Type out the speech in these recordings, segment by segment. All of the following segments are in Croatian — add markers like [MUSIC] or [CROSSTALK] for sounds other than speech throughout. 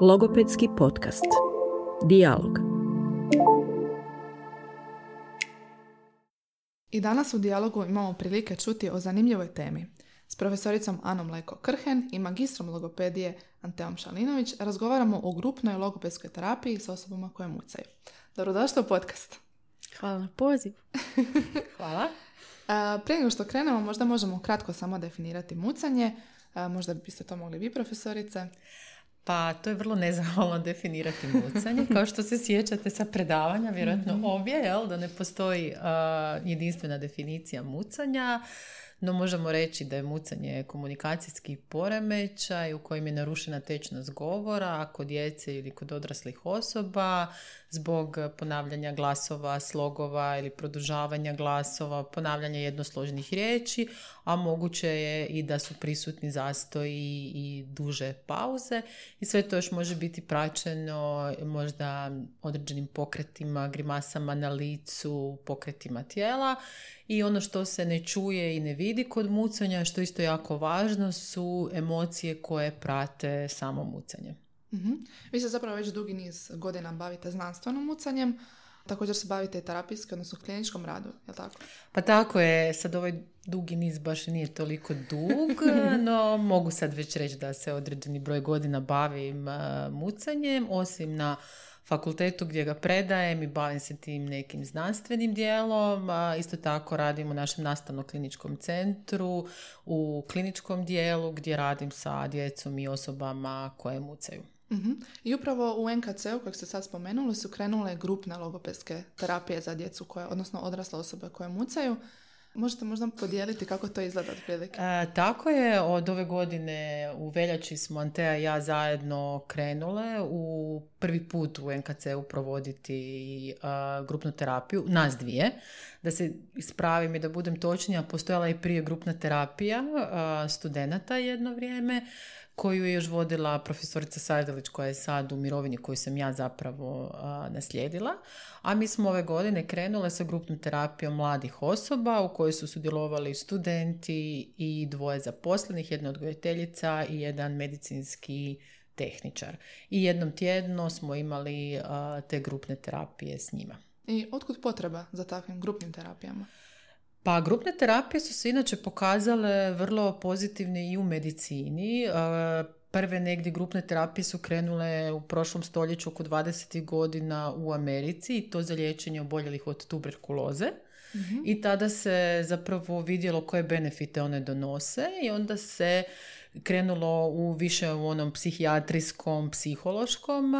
Logopedski podcast. Dialog. I danas u dijalogu imamo prilike čuti o zanimljivoj temi. S profesoricom Anom Leko Krhen i magistrom logopedije Anteom Šalinović razgovaramo o grupnoj logopedskoj terapiji s osobama koje mucaju. Dobrodošli u podcast. Hvala na poziv. [LAUGHS] Hvala. Prije nego što krenemo, možda možemo kratko samo definirati mucanje. Možda biste to mogli vi, profesorice. Pa to je vrlo nezahvalno [LAUGHS] definirati mucanje. Kao što se sjećate sa predavanja, vjerojatno mm obje, jel, da ne postoji jedinstvena definicija mucanja. No možemo reći da je mucanje komunikacijski poremećaj u kojem je narušena tečnost govora kod djece ili kod odraslih osoba zbog ponavljanja glasova, slogova ili produžavanja glasova, ponavljanja jednosložnih riječi, a moguće je i da su prisutni zastoji i duže pauze i sve to još može biti praćeno možda određenim pokretima, grimasama na licu, pokretima tijela i ono što se ne čuje i ne vidi kod mucanja, što isto jako važno, su emocije koje prate samo mucanje. Mm Vi se zapravo već dugi niz godina bavite znanstvenom mucanjem, također se bavite i terapijski, odnosno kliničkom radu, je tako? Pa tako je, sad ovaj dugi niz baš nije toliko dug, [LAUGHS] no mogu sad već reći da se određeni broj godina bavim mucanjem, osim na fakultetu gdje ga predajem i bavim se tim nekim znanstvenim dijelom. Isto tako radim u našem nastavno-kliničkom centru, u kliničkom dijelu gdje radim sa djecom i osobama koje mucaju. Uh I upravo u NKC-u, kojeg ste sad spomenuli, su krenule grupne logopedske terapije za djecu, koje, odnosno odrasle osobe koje mucaju. Možete možda podijeliti kako to izgleda otprilike? E, tako je, od ove godine u veljači smo Antea i ja zajedno krenule u prvi put u NKC-u provoditi grupnu terapiju, nas dvije. Da se ispravim i da budem točnija, postojala je prije grupna terapija uh, studenata jedno vrijeme koju je još vodila profesorica Sajdelić koja je sad u mirovini koju sam ja zapravo naslijedila. A mi smo ove godine krenule sa grupnom terapijom mladih osoba u kojoj su sudjelovali studenti i dvoje zaposlenih, jedna odgojiteljica i jedan medicinski tehničar. I jednom tjedno smo imali te grupne terapije s njima. I otkud potreba za takvim grupnim terapijama? Pa grupne terapije su se inače pokazale vrlo pozitivne i u medicini. E, prve negdje grupne terapije su krenule u prošlom stoljeću oko 20. godina u Americi i to za liječenje oboljelih od tuberkuloze. Mhm. I tada se zapravo vidjelo koje benefite one donose i onda se krenulo u više u onom psihijatrijskom, psihološkom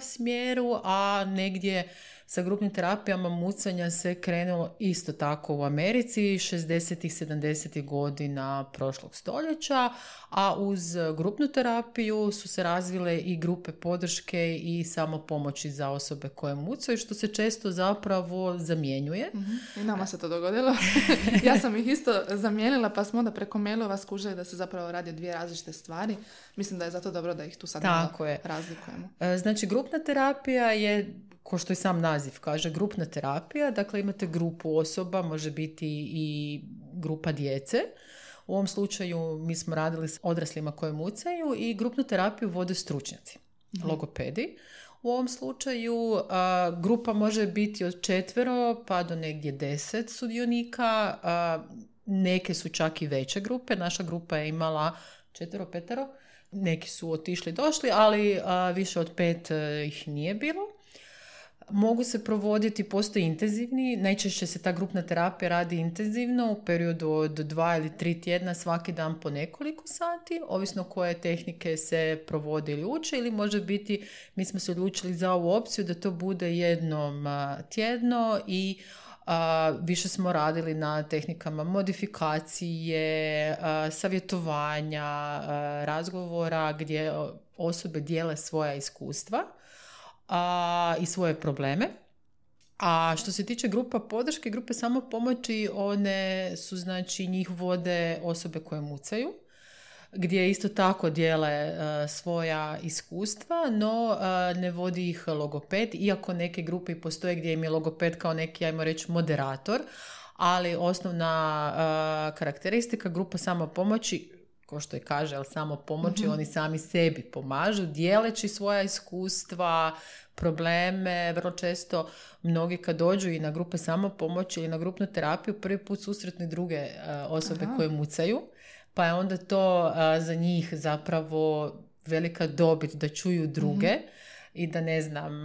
smjeru, a negdje sa grupnim terapijama mucanja se krenulo isto tako u Americi 60. 70. godina prošlog stoljeća, a uz grupnu terapiju su se razvile i grupe podrške i samo pomoći za osobe koje mucaju, što se često zapravo zamjenjuje. Mhm. I nama se to dogodilo. [LAUGHS] ja sam ih isto zamijenila, pa smo onda preko mailova skužili da se zapravo radi dvije različite stvari. Mislim da je zato dobro da ih tu sad Tako je. razlikujemo. E, znači, grupna terapija je ko što i sam naziv kaže, grupna terapija. Dakle, imate grupu osoba, može biti i grupa djece. U ovom slučaju mi smo radili s odraslima koje mucaju i grupnu terapiju vode stručnjaci, mhm. logopedi. U ovom slučaju grupa može biti od četvero pa do negdje deset sudionika. neke su čak i veće grupe. Naša grupa je imala četvero, petero. Neki su otišli, došli, ali više od pet e, ih nije bilo mogu se provoditi, postoji intenzivni, najčešće se ta grupna terapija radi intenzivno u periodu od dva ili tri tjedna svaki dan po nekoliko sati, ovisno koje tehnike se provode ili uče ili može biti, mi smo se odlučili za ovu opciju da to bude jednom tjedno i više smo radili na tehnikama modifikacije, savjetovanja, razgovora gdje osobe dijele svoja iskustva a, i svoje probleme. A što se tiče grupa podrške, grupe samo pomoći, one su znači njih vode osobe koje mucaju gdje isto tako dijele e, svoja iskustva, no e, ne vodi ih logoped, iako neke grupe postoje gdje im je logoped kao neki, ajmo reći, moderator, ali osnovna e, karakteristika grupa samo pomoći ko što je kaže, ali samo pomoći, oni sami sebi pomažu, dijeleći svoja iskustva, probleme, vrlo često mnogi kad dođu i na grupe samopomoći ili na grupnu terapiju, prvi put susretni druge e, osobe koje mucaju, pa je onda to e, za njih zapravo velika dobit da čuju druge i da ne znam,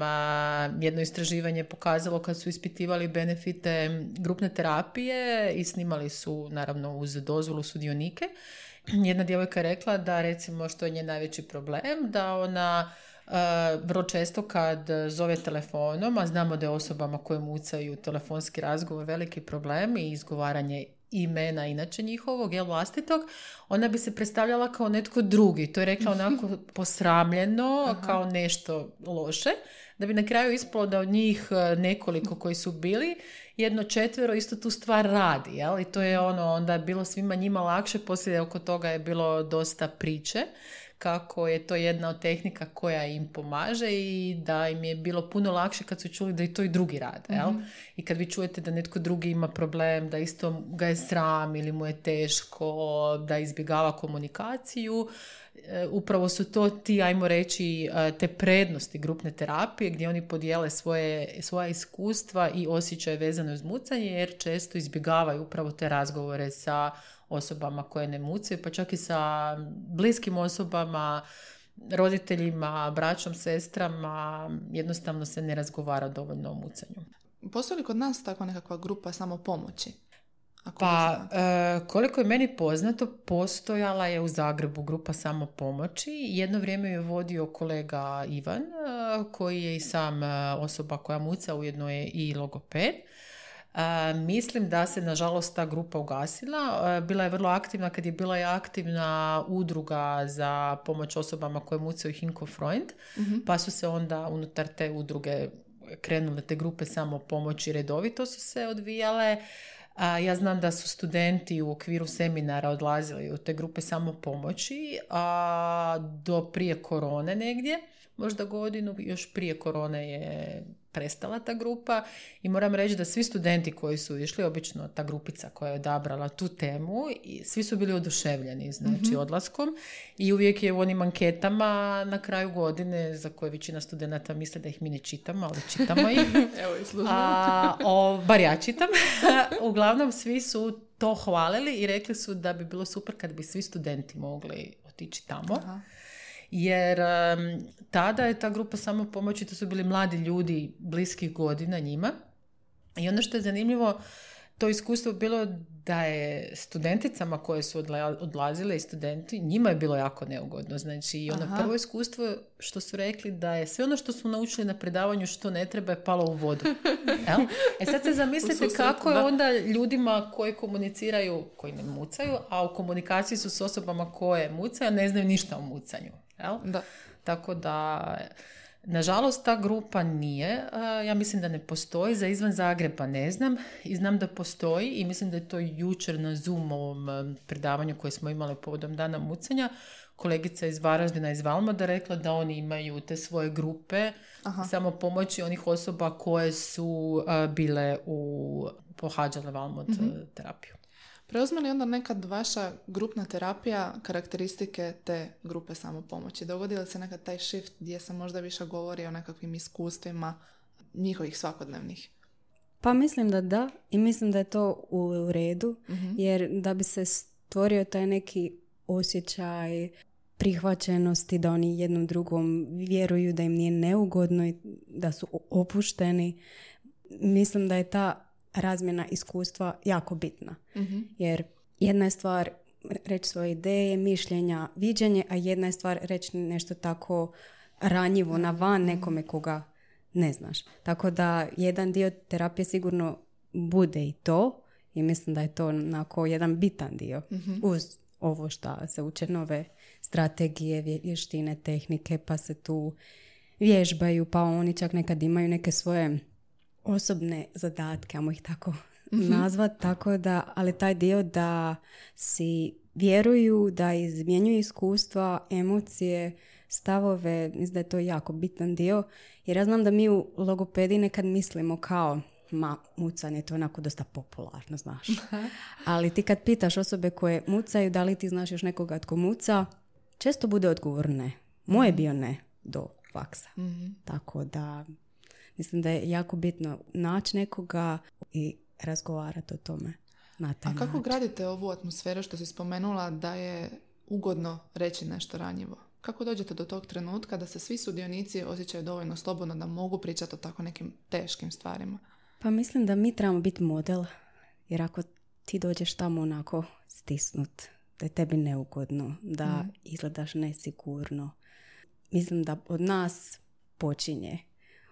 jedno istraživanje je pokazalo kad su ispitivali benefite grupne terapije i snimali su naravno uz dozvolu sudionike. [CLEARS THROAT] Jedna djevojka je rekla da recimo što je njen najveći problem, da ona vrlo često kad zove telefonom, a znamo da je osobama koje mucaju telefonski razgovor veliki problem i izgovaranje imena inače njihovog, jel vlastitog, ona bi se predstavljala kao netko drugi. To je rekla onako [LAUGHS] posramljeno, kao nešto loše, da bi na kraju ispalo da od njih e, nekoliko koji su bili, jedno četvero isto tu stvar radi, jel? I to je ono, onda je bilo svima njima lakše, poslije oko toga je bilo dosta priče kako je to jedna od tehnika koja im pomaže i da im je bilo puno lakše kad su čuli da i to i drugi rade. Jel? Mhm. I kad vi čujete da netko drugi ima problem, da isto ga je sram ili mu je teško, da izbjegava komunikaciju, upravo su to ti, ajmo reći, e, te prednosti grupne terapije gdje oni podijele svoje, svoja iskustva i osjećaje vezane uz mucanje jer često izbjegavaju upravo te razgovore sa osobama koje ne mucaju, pa čak i sa bliskim osobama, roditeljima, braćom, sestrama, jednostavno se ne razgovara dovoljno o mucanju. Postoji li kod nas takva nekakva grupa samo pomoći? Pa, e, koliko je meni poznato, postojala je u Zagrebu grupa samo pomoći. Jedno vrijeme je vodio kolega Ivan, e, koji je i sam e, osoba koja muca, ujedno je i logoped mislim da se nažalost ta grupa ugasila. bila je vrlo aktivna kad je bila i aktivna udruga za pomoć osobama koje mucaju Hinko Freund, mhm. pa su se onda unutar te udruge krenule te grupe samo pomoći redovito su se odvijale. A, ja znam da su studenti u okviru seminara odlazili u te grupe samo pomoći a, do prije korone negdje, možda godinu, još prije korone je prestala ta grupa i moram reći da svi studenti koji su išli, obično ta grupica koja je odabrala tu temu, i svi su bili oduševljeni znači mm odlaskom i uvijek je u onim anketama na kraju godine za koje većina studenata misle da ih mi ne čitamo, ali čitamo ih. [LAUGHS] Evo i A, o, bar ja čitam. [LAUGHS] Uglavnom svi su to hvalili i rekli su da bi bilo super kad bi svi studenti mogli otići tamo. Aha jer tada je ta grupa samo pomoći, to su bili mladi ljudi bliskih godina njima. I ono što je zanimljivo, to iskustvo bilo da je studenticama koje su odlazile i studenti, njima je bilo jako neugodno. Znači, ono prvo iskustvo što su rekli da je sve ono što su naučili na predavanju što ne treba je palo u vodu. [LAUGHS] E sad se zamislite kako je onda ljudima koji komuniciraju, koji ne mucaju, a u komunikaciji su s osobama koje mucaju, a ne znaju ništa o mucanju. Jel? Da. Tako da, nažalost, ta grupa nije. Ja mislim da ne postoji. Za izvan Zagreba ne znam. I znam da postoji i mislim da je to jučer na Zoom ovom predavanju koje smo imali povodom dana mucanja. Kolegica iz Varaždina iz Valmoda rekla da oni imaju te svoje grupe Aha. samo pomoći onih osoba koje su bile u pohađale Valmod mm terapiju. Preuzme li onda nekad vaša grupna terapija karakteristike te grupe samopomoći? Dogodi li se nekad taj shift gdje se možda više govori o nekakvim iskustvima njihovih svakodnevnih? Pa mislim da da i mislim da je to u redu mhm. jer da bi se stvorio taj neki osjećaj prihvaćenosti da oni jednom drugom vjeruju da im nije neugodno i da su opušteni. Mislim da je ta razmjena iskustva jako bitna. mm Jer jedna je stvar reći svoje ideje, mišljenja, viđenje, a jedna je stvar reći nešto tako ranjivo na van mhm. nekome koga ne znaš. Tako da jedan dio terapije sigurno bude i to i mislim da je to onako jedan bitan dio mm uz ovo što se uče nove strategije, vještine, tehnike, pa se tu vježbaju, pa oni čak nekad imaju neke svoje osobne zadatke, amo ih tako mm nazvat, tako da, ali taj dio da si vjeruju, da izmjenjuju iskustva, emocije, stavove, mislim da je to jako bitan dio, jer ja znam da mi u logopediji nekad mislimo kao ma, mucanje, to je onako dosta popularno, znaš. Ali ti kad pitaš osobe koje mucaju, da li ti znaš još nekoga tko muca, često bude odgovor ne. Moje bio ne do faksa. Mhm. Tako da mislim da je jako bitno naći nekoga i razgovarati o tome na taj A kako način. gradite ovu atmosferu što si spomenula da je ugodno reći nešto ranjivo? Kako dođete do tog trenutka da se svi sudionici osjećaju dovoljno slobodno da mogu pričati o tako nekim teškim stvarima? Pa mislim da mi trebamo biti model, jer ako ti dođeš tamo onako stisnut, da je tebi neugodno, da Mhm. izgledaš nesigurno, mislim da od nas počinje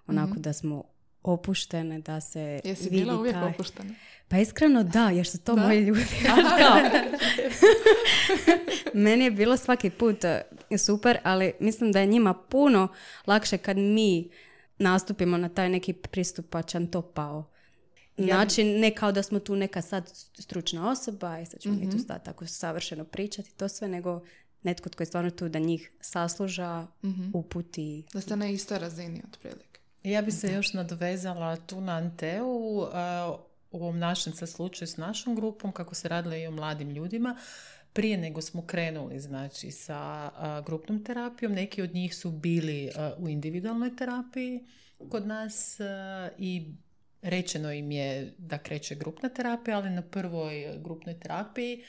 onako da smo opuštene, da se Mhm. Jesi vidi bila uvijek taj... opuštena? Pa iskreno da, jer su to Da? moji ljudi. [LAUGHS] [LAUGHS] Meni je bilo svaki put e, super, ali mislim da je njima puno lakše kad mi nastupimo na taj neki pristupačan topao način, ne kao da smo tu neka sad stručna osoba i sad ćemo mi tu stati tako savršeno pričati, to sve, nego netko tko je stvarno tu da njih sasluža, uputi. Da ste na istoj razini otprilike. Ja bi se još nadovezala tu na Anteu, u ovom našem sad slučaju s našom grupom, kako se radilo i o mladim ljudima. Prije nego smo krenuli znači, sa grupnom terapijom, neki od njih su bili u individualnoj terapiji kod nas i rečeno im je da kreće grupna terapija, ali na prvoj grupnoj terapiji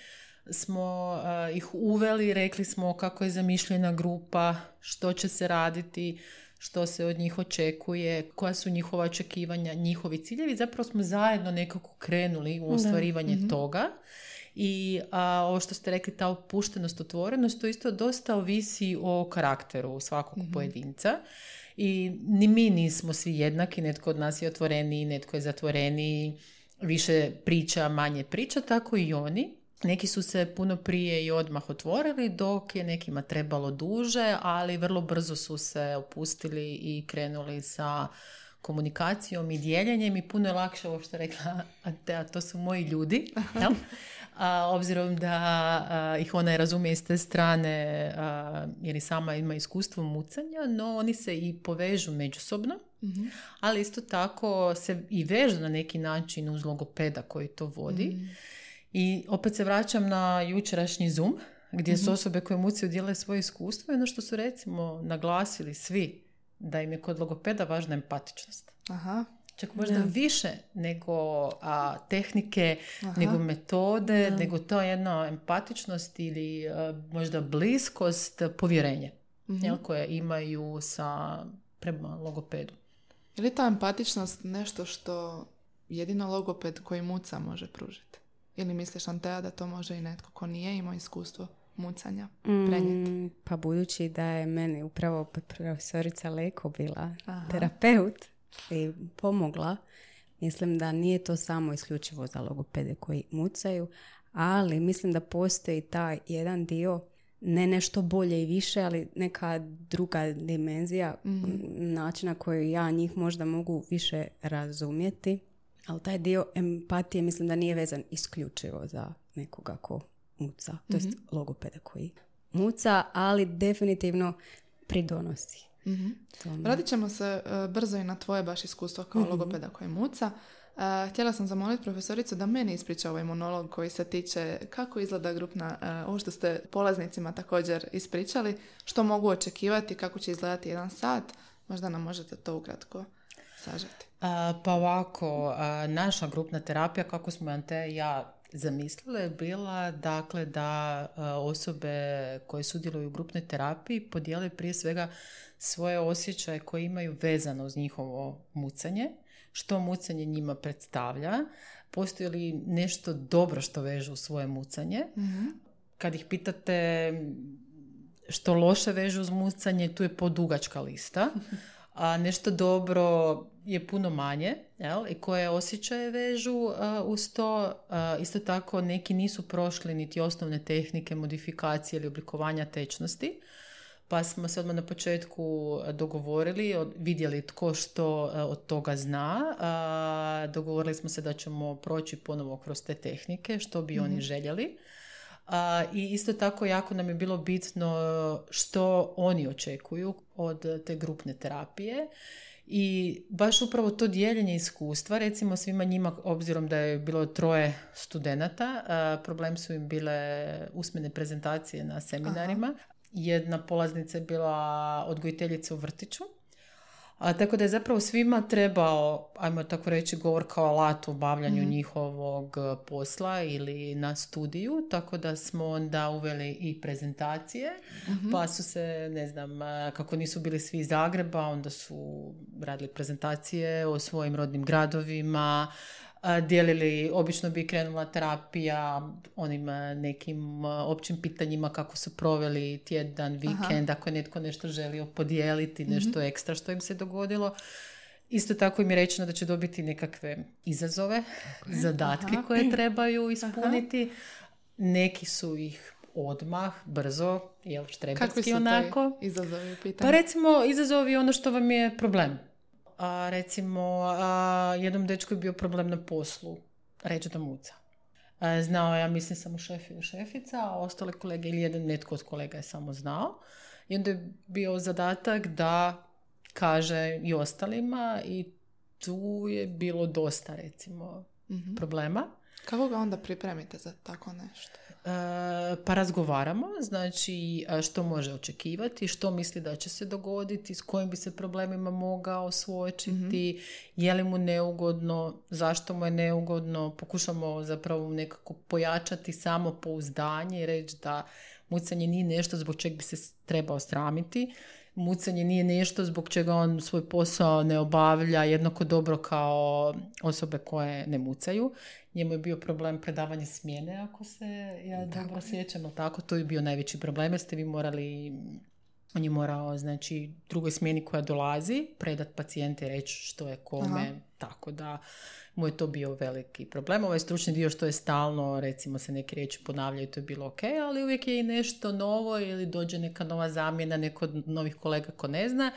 smo ih uveli, rekli smo kako je zamišljena grupa, što će se raditi, što se od njih očekuje, koja su njihova očekivanja, njihovi ciljevi. Zapravo smo zajedno nekako krenuli u ostvarivanje toga. I a, ovo što ste rekli, ta opuštenost, otvorenost, to isto dosta ovisi o karakteru svakog pojedinca. I ni mi nismo svi jednaki, netko od nas je otvoreniji, netko je zatvoreniji, više priča, manje priča, tako i oni. Neki su se puno prije i odmah otvorili, dok je nekima trebalo duže, ali vrlo brzo su se opustili i krenuli sa komunikacijom i dijeljenjem i puno je lakše ovo što je rekla Antea, to su moji ljudi, [LAUGHS] jel? A, obzirom da a, ih ona i razumije s te strane a, jer i sama ima iskustvo mucanja, no oni se i povežu međusobno, ali isto tako se i vežu na neki način uz logopeda koji to vodi. I opet se vraćam na jučerašnji Zoom, gdje su osobe koje mucaju dijele svoje iskustvo i ono što su recimo naglasili svi, da im je kod logopeda važna empatičnost. Aha. Čak možda više nego a, tehnike, nego metode, nego to jedna empatičnost ili a, možda bliskost, povjerenje jel, koje imaju sa prema logopedu. Je li ta empatičnost nešto što jedino logoped koji muca može pružiti? Ili misliš, Antea, da to može i netko ko nije imao iskustvo mucanja prenijeti? Mm, pa budući da je meni upravo profesorica Leko bila Aha. terapeut i pomogla, mislim da nije to samo isključivo za logopede koji mucaju, ali mislim da postoji taj jedan dio ne nešto bolje i više, ali neka druga dimenzija načina koju ja njih možda mogu više razumjeti. Ali taj dio empatije mislim da nije vezan isključivo za nekoga ko muca, to jest logopeda koji muca, ali definitivno pridonosi. tome. Vratit ćemo se e, brzo i na tvoje baš iskustvo kao logopeda koji muca. E, htjela sam zamoliti profesoricu da meni ispriča ovaj monolog koji se tiče kako izgleda grupna, e, ovo što ste polaznicima također ispričali, što mogu očekivati, kako će izgledati jedan sat. Možda nam možete to ukratko sažeti. A, pa ovako, a, naša grupna terapija, kako smo Ante i ja zamislile, je bila dakle da osobe koje sudjeluju u grupnoj terapiji podijele prije svega svoje osjećaje koje imaju vezano uz njihovo mucanje, što mucanje njima predstavlja, postoji li nešto dobro što vežu u svoje mucanje. Kad ih pitate što loše vežu uz mucanje, tu je podugačka lista. [LAUGHS] A nešto dobro je puno manje, jel? I koje osjećaje vežu a, uz to. A, isto tako neki nisu prošli niti osnovne tehnike modifikacije ili oblikovanja tečnosti. Pa smo se odmah na početku dogovorili, vidjeli tko što a, od toga zna. A, dogovorili smo se da ćemo proći ponovo kroz te tehnike, što bi oni željeli. I isto tako jako nam je bilo bitno što oni očekuju od te grupne terapije. I baš upravo to dijeljenje iskustva, recimo svima njima, obzirom da je bilo troje studenata, problem su im bile usmene prezentacije na seminarima. Jedna polaznica je bila odgojiteljica u vrtiću, a, tako da je zapravo svima trebao, ajmo tako reći, govor kao alat u obavljanju mm njihovog e, posla ili na studiju, tako da smo onda uveli i prezentacije, mhm. pa su se, ne znam, e, kako nisu bili svi iz Zagreba, onda su radili prezentacije o svojim rodnim gradovima, dijelili, obično bi krenula terapija onim nekim općim pitanjima kako su proveli tjedan, vikend, ako je netko nešto želio podijeliti, mhm. nešto ekstra što im se dogodilo. Isto tako im je rečeno da će dobiti nekakve izazove, zadatke koje trebaju ispuniti. Neki su ih odmah, brzo, jel štreberski onako. izazovi Pa recimo, izazovi ono što vam je problem a, recimo a, jednom dečku je bio problem na poslu, reći da muca. A, znao ja mislim samo šef ili šefica, a ostale kolege ili jedan netko od kolega je samo znao. I onda je bio zadatak da kaže i ostalima i tu je bilo dosta recimo mm problema. Kako ga onda pripremite za tako nešto? pa razgovaramo, znači što može očekivati, što misli da će se dogoditi, s kojim bi se problemima mogao suočiti, mm je li mu neugodno, zašto mu je neugodno, pokušamo zapravo nekako pojačati samo pouzdanje i reći da mucanje nije nešto zbog čeg bi se trebao sramiti, mucanje nije nešto zbog čega on svoj posao ne obavlja jednako dobro kao osobe koje ne mucaju. Njemu je bio problem predavanje smjene, ako se ja dobro sjećam, tako to je bio najveći problem jer ste vi morali on je morao, znači, drugoj smjeni koja dolazi, predat pacijente i reći što je kome, tako da mu je to bio veliki problem. Ovaj stručni dio što je stalno, recimo se neke riječi ponavljaju, to je bilo ok, ali uvijek je i nešto novo ili dođe neka nova zamjena, neko od novih kolega ko ne zna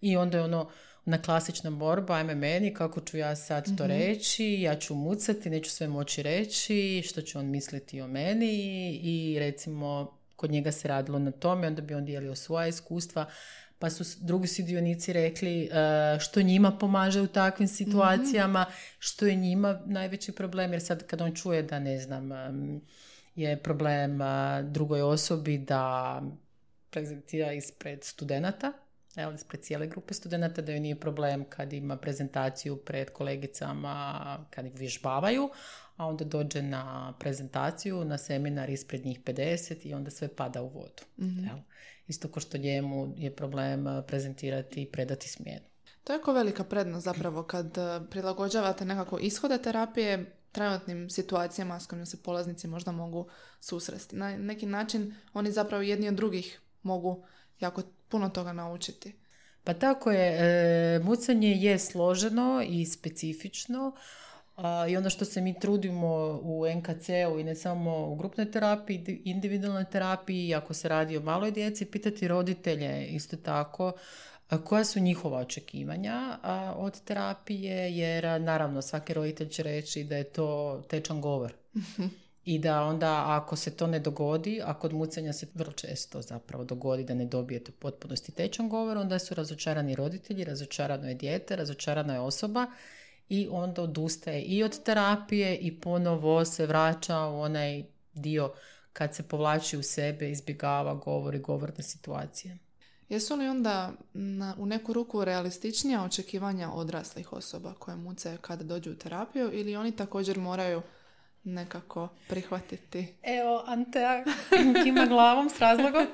i onda je ono, na klasična borba, ajme meni, kako ću ja sad to mm reći, ja ću mucati, neću sve moći reći, što će on misliti o meni i recimo kod njega se radilo na tome, onda bi on dijelio svoja iskustva, pa su drugi sudionici rekli e, što njima pomaže u takvim situacijama, što je njima najveći problem, jer sad kad on čuje da ne znam, je problem drugoj osobi da prezentira ispred studenata, evo, ispred cijele grupe studenata, da joj nije problem kad ima prezentaciju pred kolegicama, kad ih vježbavaju, a onda dođe na prezentaciju, na seminar ispred njih 50 i onda sve pada u vodu. mm Isto kao što njemu je problem eh, prezentirati i predati smjenu. To je jako velika prednost zapravo kad eh, prilagođavate nekako ishode terapije trenutnim situacijama s kojima se polaznici možda mogu susresti. Na neki način oni zapravo jedni od drugih mogu jako puno toga naučiti. Pa tako je, e, mucanje je složeno i specifično i ono što se mi trudimo u NKC-u i ne samo u grupnoj terapiji, individualnoj terapiji, ako se radi o maloj djeci, pitati roditelje isto tako koja su njihova očekivanja od terapije, jer naravno svaki roditelj će reći da je to tečan govor. [LAUGHS] I da onda ako se to ne dogodi, a kod mucanja se vrlo često zapravo dogodi da ne dobijete u potpunosti tečan govor, onda su razočarani roditelji, razočarano je dijete, razočarana je osoba i onda odustaje i od terapije i ponovo se vraća u onaj dio kad se povlači u sebe, izbjegava govor i govorne situacije. Jesu li onda na, u neku ruku realističnija očekivanja odraslih osoba koje muce kada dođu u terapiju ili oni također moraju nekako prihvatiti? Evo, Antea kima [LAUGHS] glavom s razlogom.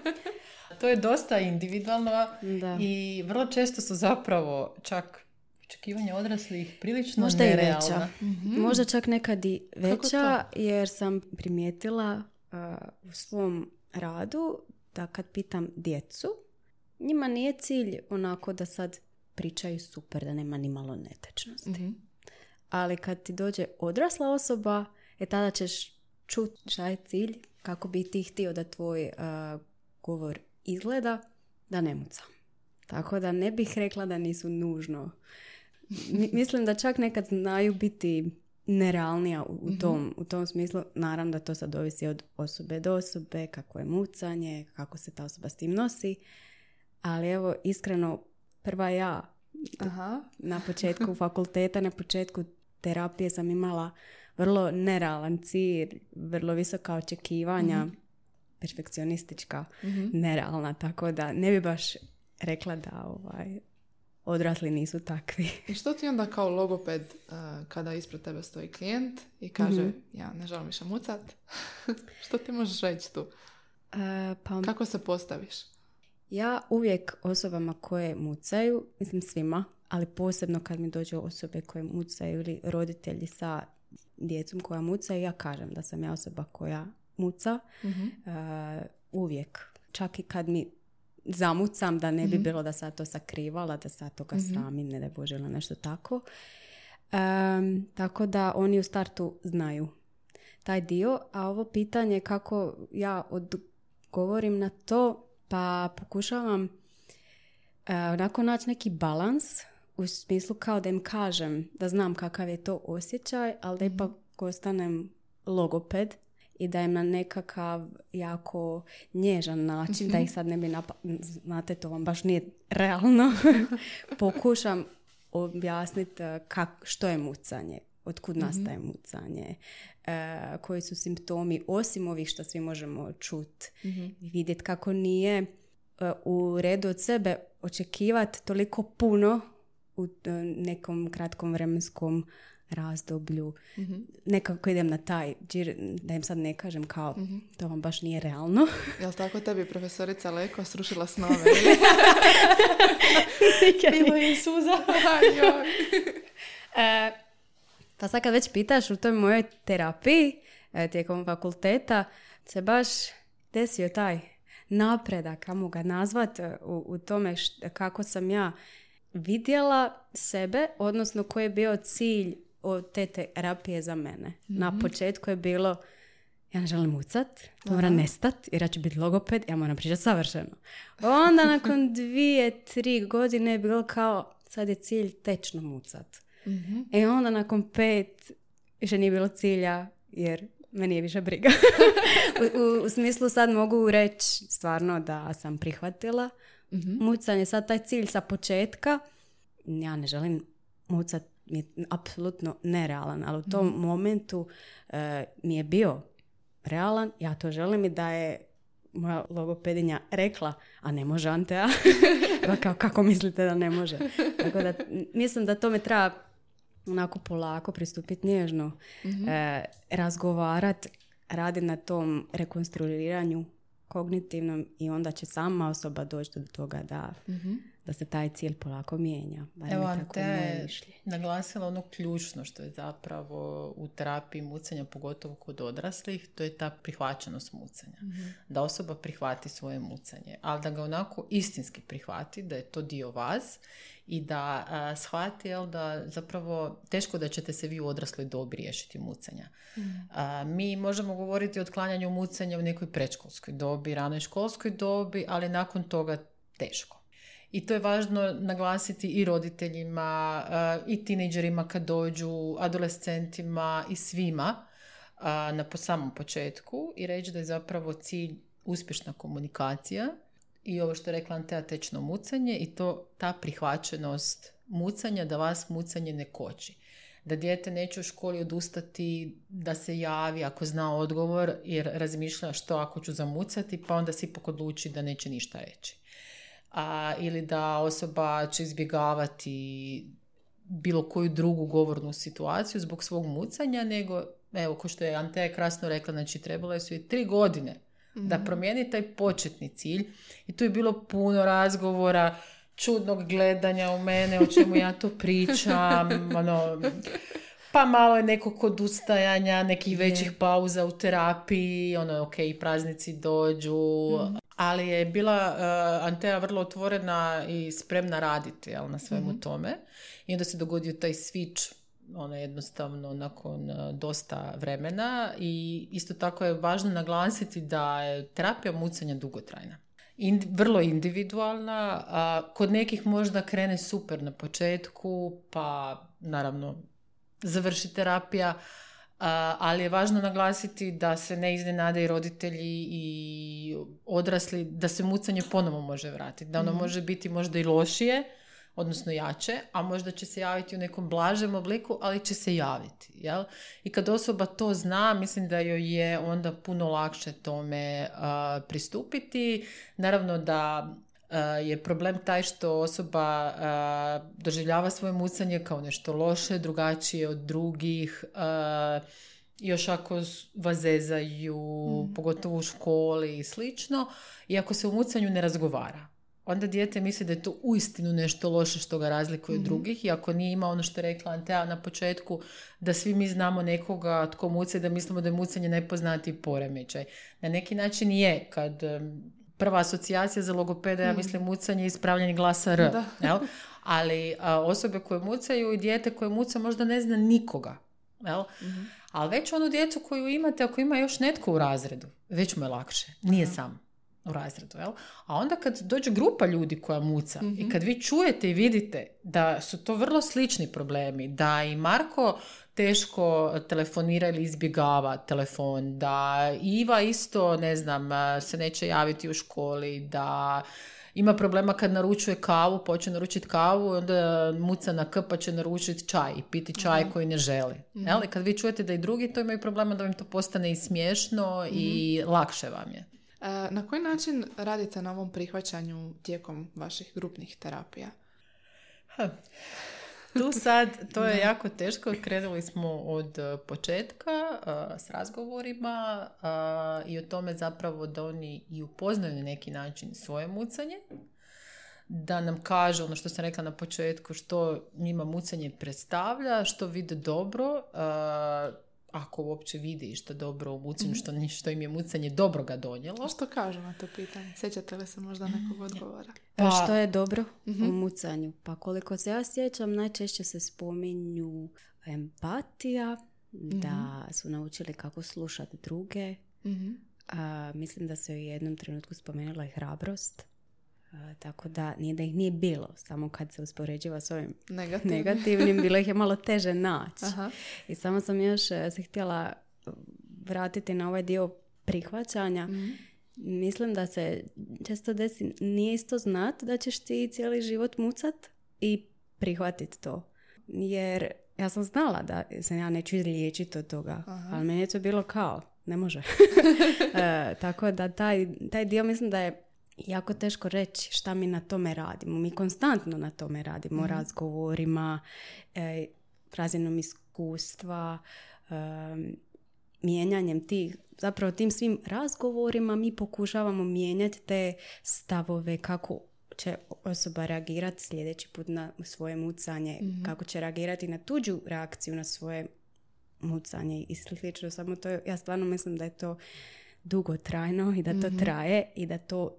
To je dosta individualno da. i vrlo često su zapravo čak očekivanja odraslih prilično Možda i veća. Mhm. Možda čak nekad i veća jer sam primijetila u svom radu da kad pitam djecu, njima nije cilj onako da sad pričaju super, da nema ni malo netečnosti. Mhm. Ali kad ti dođe odrasla osoba, e tada ćeš čuti šta je cilj, kako bi ti htio da tvoj govor izgleda, da ne muca. Tako da ne bih rekla da nisu nužno mislim da čak nekad znaju biti nerealnija u, u tom, u tom smislu. Naravno da to sad ovisi od osobe do osobe, kako je mucanje, kako se ta osoba s tim nosi. Ali evo, iskreno, prva ja Aha. na početku [LAUGHS] fakulteta, na početku terapije sam imala vrlo nerealan cilj, vrlo visoka očekivanja, perfekcionistička, nerealna, tako da ne bi baš rekla da ovaj, odrasli nisu takvi. I što ti onda kao logoped uh, kada ispred tebe stoji klijent i kaže Mhm. ja ne želim više mucat? [LAUGHS] što ti možeš reći tu? E, pa Kako se postaviš? ja uvijek osobama koje mucaju, mislim svima, ali posebno kad mi dođu osobe koje mucaju ili roditelji sa djecom koja mucaju, ja kažem da sam ja osoba koja muca. Mhm. E, uvijek. Čak i kad mi zamucam da ne bi bilo da sad to sakrivala, da sad toga sramim, ne da Bože ili nešto tako. Em, tako da oni u startu znaju taj dio, a ovo pitanje kako ja odgovorim na to, pa pokušavam e, onako naći neki balans u smislu kao da im kažem da znam kakav je to osjećaj, ali da ipak ostanem logoped i da im na nekakav jako nježan način, da ih sad ne bi napa... Znate, to vam baš nije realno. [LAUGHS] Pokušam objasniti e, kak, što je mucanje, otkud nastaje mucanje, e, koji su simptomi, osim ovih što svi možemo čut, vidjeti kako nije e, u redu od sebe očekivati toliko puno u e, nekom kratkom vremenskom razdoblju. Nekako idem na taj džir, da im sad ne kažem kao to vam baš nije realno. [LAUGHS] Jel tako tebi profesorica Leko srušila snove? [LAUGHS] Bilo je suza. [LAUGHS] E, pa sad kad već pitaš u toj mojoj terapiji e, tijekom fakulteta se baš desio taj napredak, kamo ga nazvat, e, u, u tome št- kako sam ja vidjela sebe, odnosno koji je bio cilj od te terapije za mene. Na početku je bilo ja ne želim mucat, to mora nestat, jer ja ću biti logoped, ja moram pričati savršeno. Onda [LAUGHS] nakon dvije, tri godine je bilo kao, sad je cilj tečno mucat. E onda nakon pet više nije bilo cilja, jer meni je više briga. [LAUGHS] u, u, u smislu sad mogu reći stvarno da sam prihvatila mucanje. Sad taj cilj sa početka, ja ne želim mucat, mi je apsolutno nerealan, ali u tom momentu e, mi je bio realan, ja to želim i da je moja logopedinja rekla, a ne može Antea. [LAUGHS] Pa kao, kako mislite da ne može? Tako da, mislim da tome treba onako polako pristupiti nježno, e, razgovarat, radi na tom rekonstruiranju kognitivnom i onda će sama osoba doći do toga da, da se taj cilj polako mijenja. Evo, Antea moje je naglasila ono ključno što je zapravo u terapiji mucanja, pogotovo kod odraslih, to je ta prihvaćenost mucanja. Da osoba prihvati svoje mucanje, ali da ga onako istinski prihvati, da je to dio vas i da a, shvati jel, da zapravo teško da ćete se vi u odrasloj dobi riješiti mucanja. A, mi možemo govoriti o otklanjanju mucanja u nekoj predškolskoj dobi, ranoj školskoj dobi, ali nakon toga teško. I to je važno naglasiti i roditeljima, a, i tinejdžerima kad dođu, adolescentima i svima a, na po samom početku i reći da je zapravo cilj uspješna komunikacija i ovo što je rekla Antea tečno mucanje i to ta prihvaćenost mucanja da vas mucanje ne koči. Da dijete neće u školi odustati da se javi ako zna odgovor jer razmišlja što ako ću zamucati pa onda se ipak odluči da neće ništa reći. A, ili da osoba će izbjegavati bilo koju drugu govornu situaciju zbog svog mucanja, nego, evo, ko što je Anteja krasno rekla, znači trebale su i tri godine da promijeni taj početni cilj. I tu je bilo puno razgovora, čudnog gledanja u mene, o čemu ja to pričam, [LAUGHS] ono, pa malo je nekog odustajanja, nekih većih pauza u terapiji, ono, ok, praznici dođu, ali je bila uh, Antea vrlo otvorena i spremna raditi jel, na svemu tome. I onda se dogodio taj switch ono jednostavno nakon uh, dosta vremena i isto tako je važno naglasiti da je terapija mucanja dugotrajna. Indi- vrlo individualna, a kod nekih možda krene super na početku, pa naravno završi terapija, ali je važno naglasiti da se ne iznenade i roditelji i odrasli, da se mucanje ponovo može vratiti, da ono mhm. može biti možda i lošije, odnosno jače, a možda će se javiti u nekom blažem obliku, ali će se javiti. Jel? I kad osoba to zna, mislim da joj je onda puno lakše tome pristupiti. Naravno da je problem taj što osoba doživljava svoje mucanje kao nešto loše, drugačije od drugih, još ako vas zezaju, mm. pogotovo u školi i slično, i ako se u mucanju ne razgovara onda dijete misli da je to uistinu nešto loše što ga razlikuje od mhm. drugih i ako nije ima ono što je rekla Antea na početku, da svi mi znamo nekoga tko muce da mislimo da je mucanje najpoznatiji poremećaj. Na neki način je kad prva asocijacija za logopeda, ja mhm. mislim mucanje i ispravljanje glasa R. Jel? Ali osobe koje mucaju i dijete koje muca možda ne zna nikoga. Jel? mm Ali već onu djecu koju imate, ako ima još netko u razredu, već mu je lakše. Nije sam u razredu, jel? A onda kad dođe grupa ljudi koja muca i mhm. kad vi čujete i vidite da su to vrlo slični problemi, da i Marko teško telefonira ili izbjegava telefon, da Iva isto, ne znam, se neće javiti u školi, da ima problema kad naručuje kavu, počne naručiti kavu, onda muca na k pa će naručiti čaj i piti čaj mhm. koji ne želi. mm Jel? kad vi čujete da i drugi to imaju problema, da vam to postane i smiješno i mhm. lakše vam je. E, na koji način radite na ovom prihvaćanju tijekom vaših grupnih terapija? Tu sad, to je jako teško. Krenuli smo od e, početka uh, s razgovorima uh, i o tome zapravo da oni i upoznaju na neki način svoje mucanje. Da nam kažu ono što sam rekla na početku, što njima mucanje predstavlja, što vide dobro, ako uopće vidi što dobro u mucanju, mm što, im je mucanje dobro ga donijelo. Što kažu na to pitanje? Sjećate li se možda nekog odgovora? Pa, što je dobro u mhm. mucanju? Pa koliko se ja sjećam, najčešće se spominju empatija, da mhm. su naučili kako slušati druge. Mhm. A, mislim da se u jednom trenutku spomenula i hrabrost tako da nije da ih nije bilo, samo kad se uspoređiva s ovim negativnim, negativnim bilo ih je malo teže naći. I samo sam još e, se htjela vratiti na ovaj dio prihvaćanja. Mhm. Mislim da se često desi, nije isto znat da ćeš ti cijeli život mucat i prihvatiti to. Jer ja sam znala da se ja neću izliječiti od toga, ali meni je to bilo kao, ne može. [LAUGHS] e, tako da taj, taj dio mislim da je jako teško reći šta mi na tome radimo. Mi konstantno na tome radimo, mm razgovorima, e, razinom iskustva, e, mijenjanjem tih, zapravo tim svim razgovorima mi pokušavamo mijenjati te stavove kako će osoba reagirati sljedeći put na svoje mucanje, mhm. kako će reagirati na tuđu reakciju na svoje mucanje i slično. Samo to, ja stvarno mislim da je to dugotrajno i da to mhm. traje i da to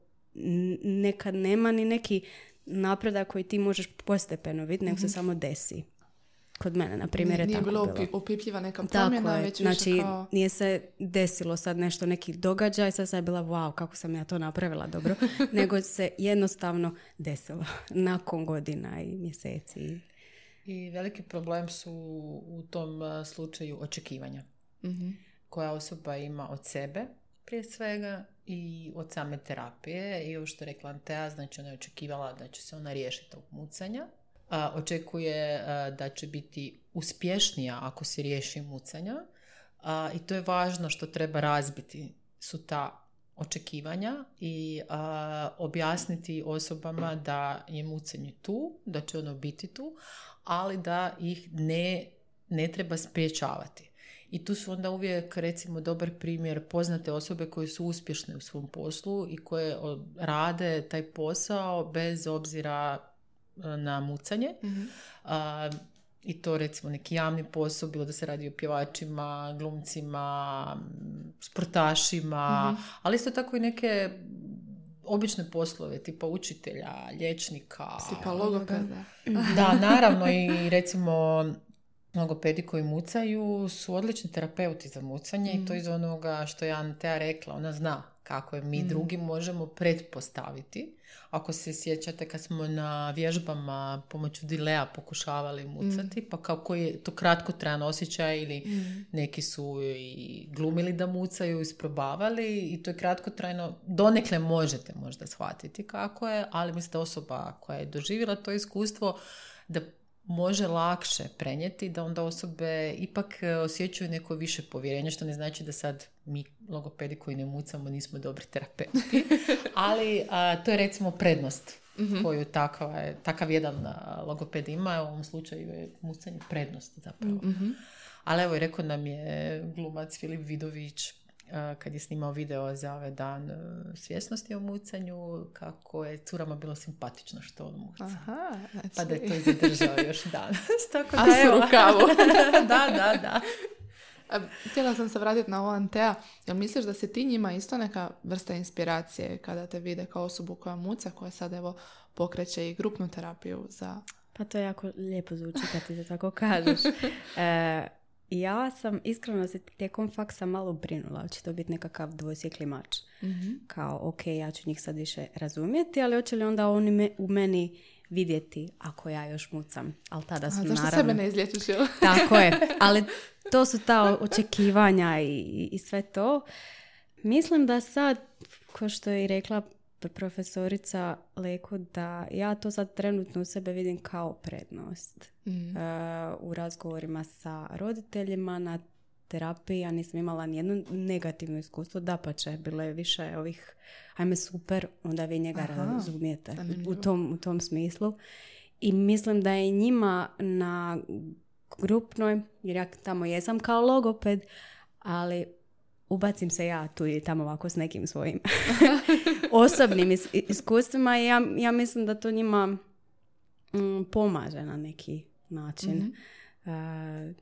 nekad nema ni neki napredak koji ti možeš postepeno vidjeti, nego se mhm. samo desi. Kod mene, na primjer, je nije tako bilo. Nije opipljiva neka promjena, već znači, kao... nije se desilo sad nešto, neki događaj, sad sam je bila, wow, kako sam ja to napravila dobro, [LAUGHS] nego se jednostavno desilo [LAUGHS] nakon godina i mjeseci. I veliki problem su u tom slučaju očekivanja mm koja osoba ima od sebe prije svega i od same terapije i ovo što je rekla Antea, znači ona je očekivala da će se ona riješiti tog mucanja. A, očekuje da će biti uspješnija ako se riješi mucanja a, i to je važno što treba razbiti su ta očekivanja i objasniti osobama da je mucanje tu, da će ono biti tu, ali da ih ne, ne treba spriječavati. I tu su onda uvijek recimo dobar primjer poznate osobe koje su uspješne u svom poslu i koje rade taj posao bez obzira e, na mucanje. mm I to recimo neki javni posao, bilo da se radi o pjevačima, glumcima, sportašima, mhm. ali isto tako i neke obične poslove, tipa učitelja, liječnika. Logopeda. Da, naravno i recimo logopedi koji mucaju su odlični terapeuti za mucanje i to mm. iz onoga što je Antea rekla. Ona zna kako je mi drugi možemo pretpostaviti. Ako se sjećate kad smo na vježbama pomoću dilea pokušavali mucati, pa kao koji je to kratkotrajan osjećaj ili neki su i glumili da mucaju, isprobavali i to je kratkotrajno, donekle možete možda shvatiti kako je, ali mislim da osoba koja je doživjela to iskustvo da može lakše prenijeti da onda osobe ipak e, osjećaju neko više povjerenje, što ne znači da sad mi logopedi koji ne mucamo nismo dobri terapeuti. [LAUGHS] Ali to je recimo prednost mm koju takav, takav jedan logoped ima. U ovom slučaju je mucanje prednost zapravo. mm Ali evo, rekao nam je glumac Filip Vidović kad je snimao video za ovaj dan e, svjesnosti o mucanju, kako je curama bilo simpatično što on muca. Aha, znači... Pa da je to zadržao još danas. [LAUGHS] Tako da, evo. [LAUGHS] da, da, da. Htjela sam se vratiti na ovo Antea. Jel misliš da se ti njima isto neka vrsta inspiracije kada te vide kao osobu koja muca, koja sad evo pokreće i grupnu terapiju za... Pa to jako lijepo zvuči kad ti se tako kažeš. [LAUGHS] E, ja sam iskreno se tijekom faksa malo brinula, će to biti nekakav dvosjekli mač. mm Kao, ok, ja ću njih sad više razumjeti, ali hoće li onda oni me, u meni vidjeti ako ja još mucam. Ali tada su A, zašto naravno... sebe ne izlječiš, [LAUGHS] Tako je, [LAUGHS] ali to su ta očekivanja i, i sve to. Mislim da sad, kao što je i rekla profesorica Leko da ja to sad trenutno u sebe vidim kao prednost. Mm. E, u razgovorima sa roditeljima na terapiji ja nisam imala nijedno negativno iskustvo, da pa će, bilo je više ovih ajme super, onda vi njega Aha, razumijete u tom, u tom smislu. I mislim da je njima na grupnoj, jer ja tamo jesam kao logoped, ali ubacim se ja tu i tamo ovako s nekim svojim [LAUGHS] [LAUGHS] osobnim iskustvima i ja, ja mislim da to njima mm, pomaže na neki način. mm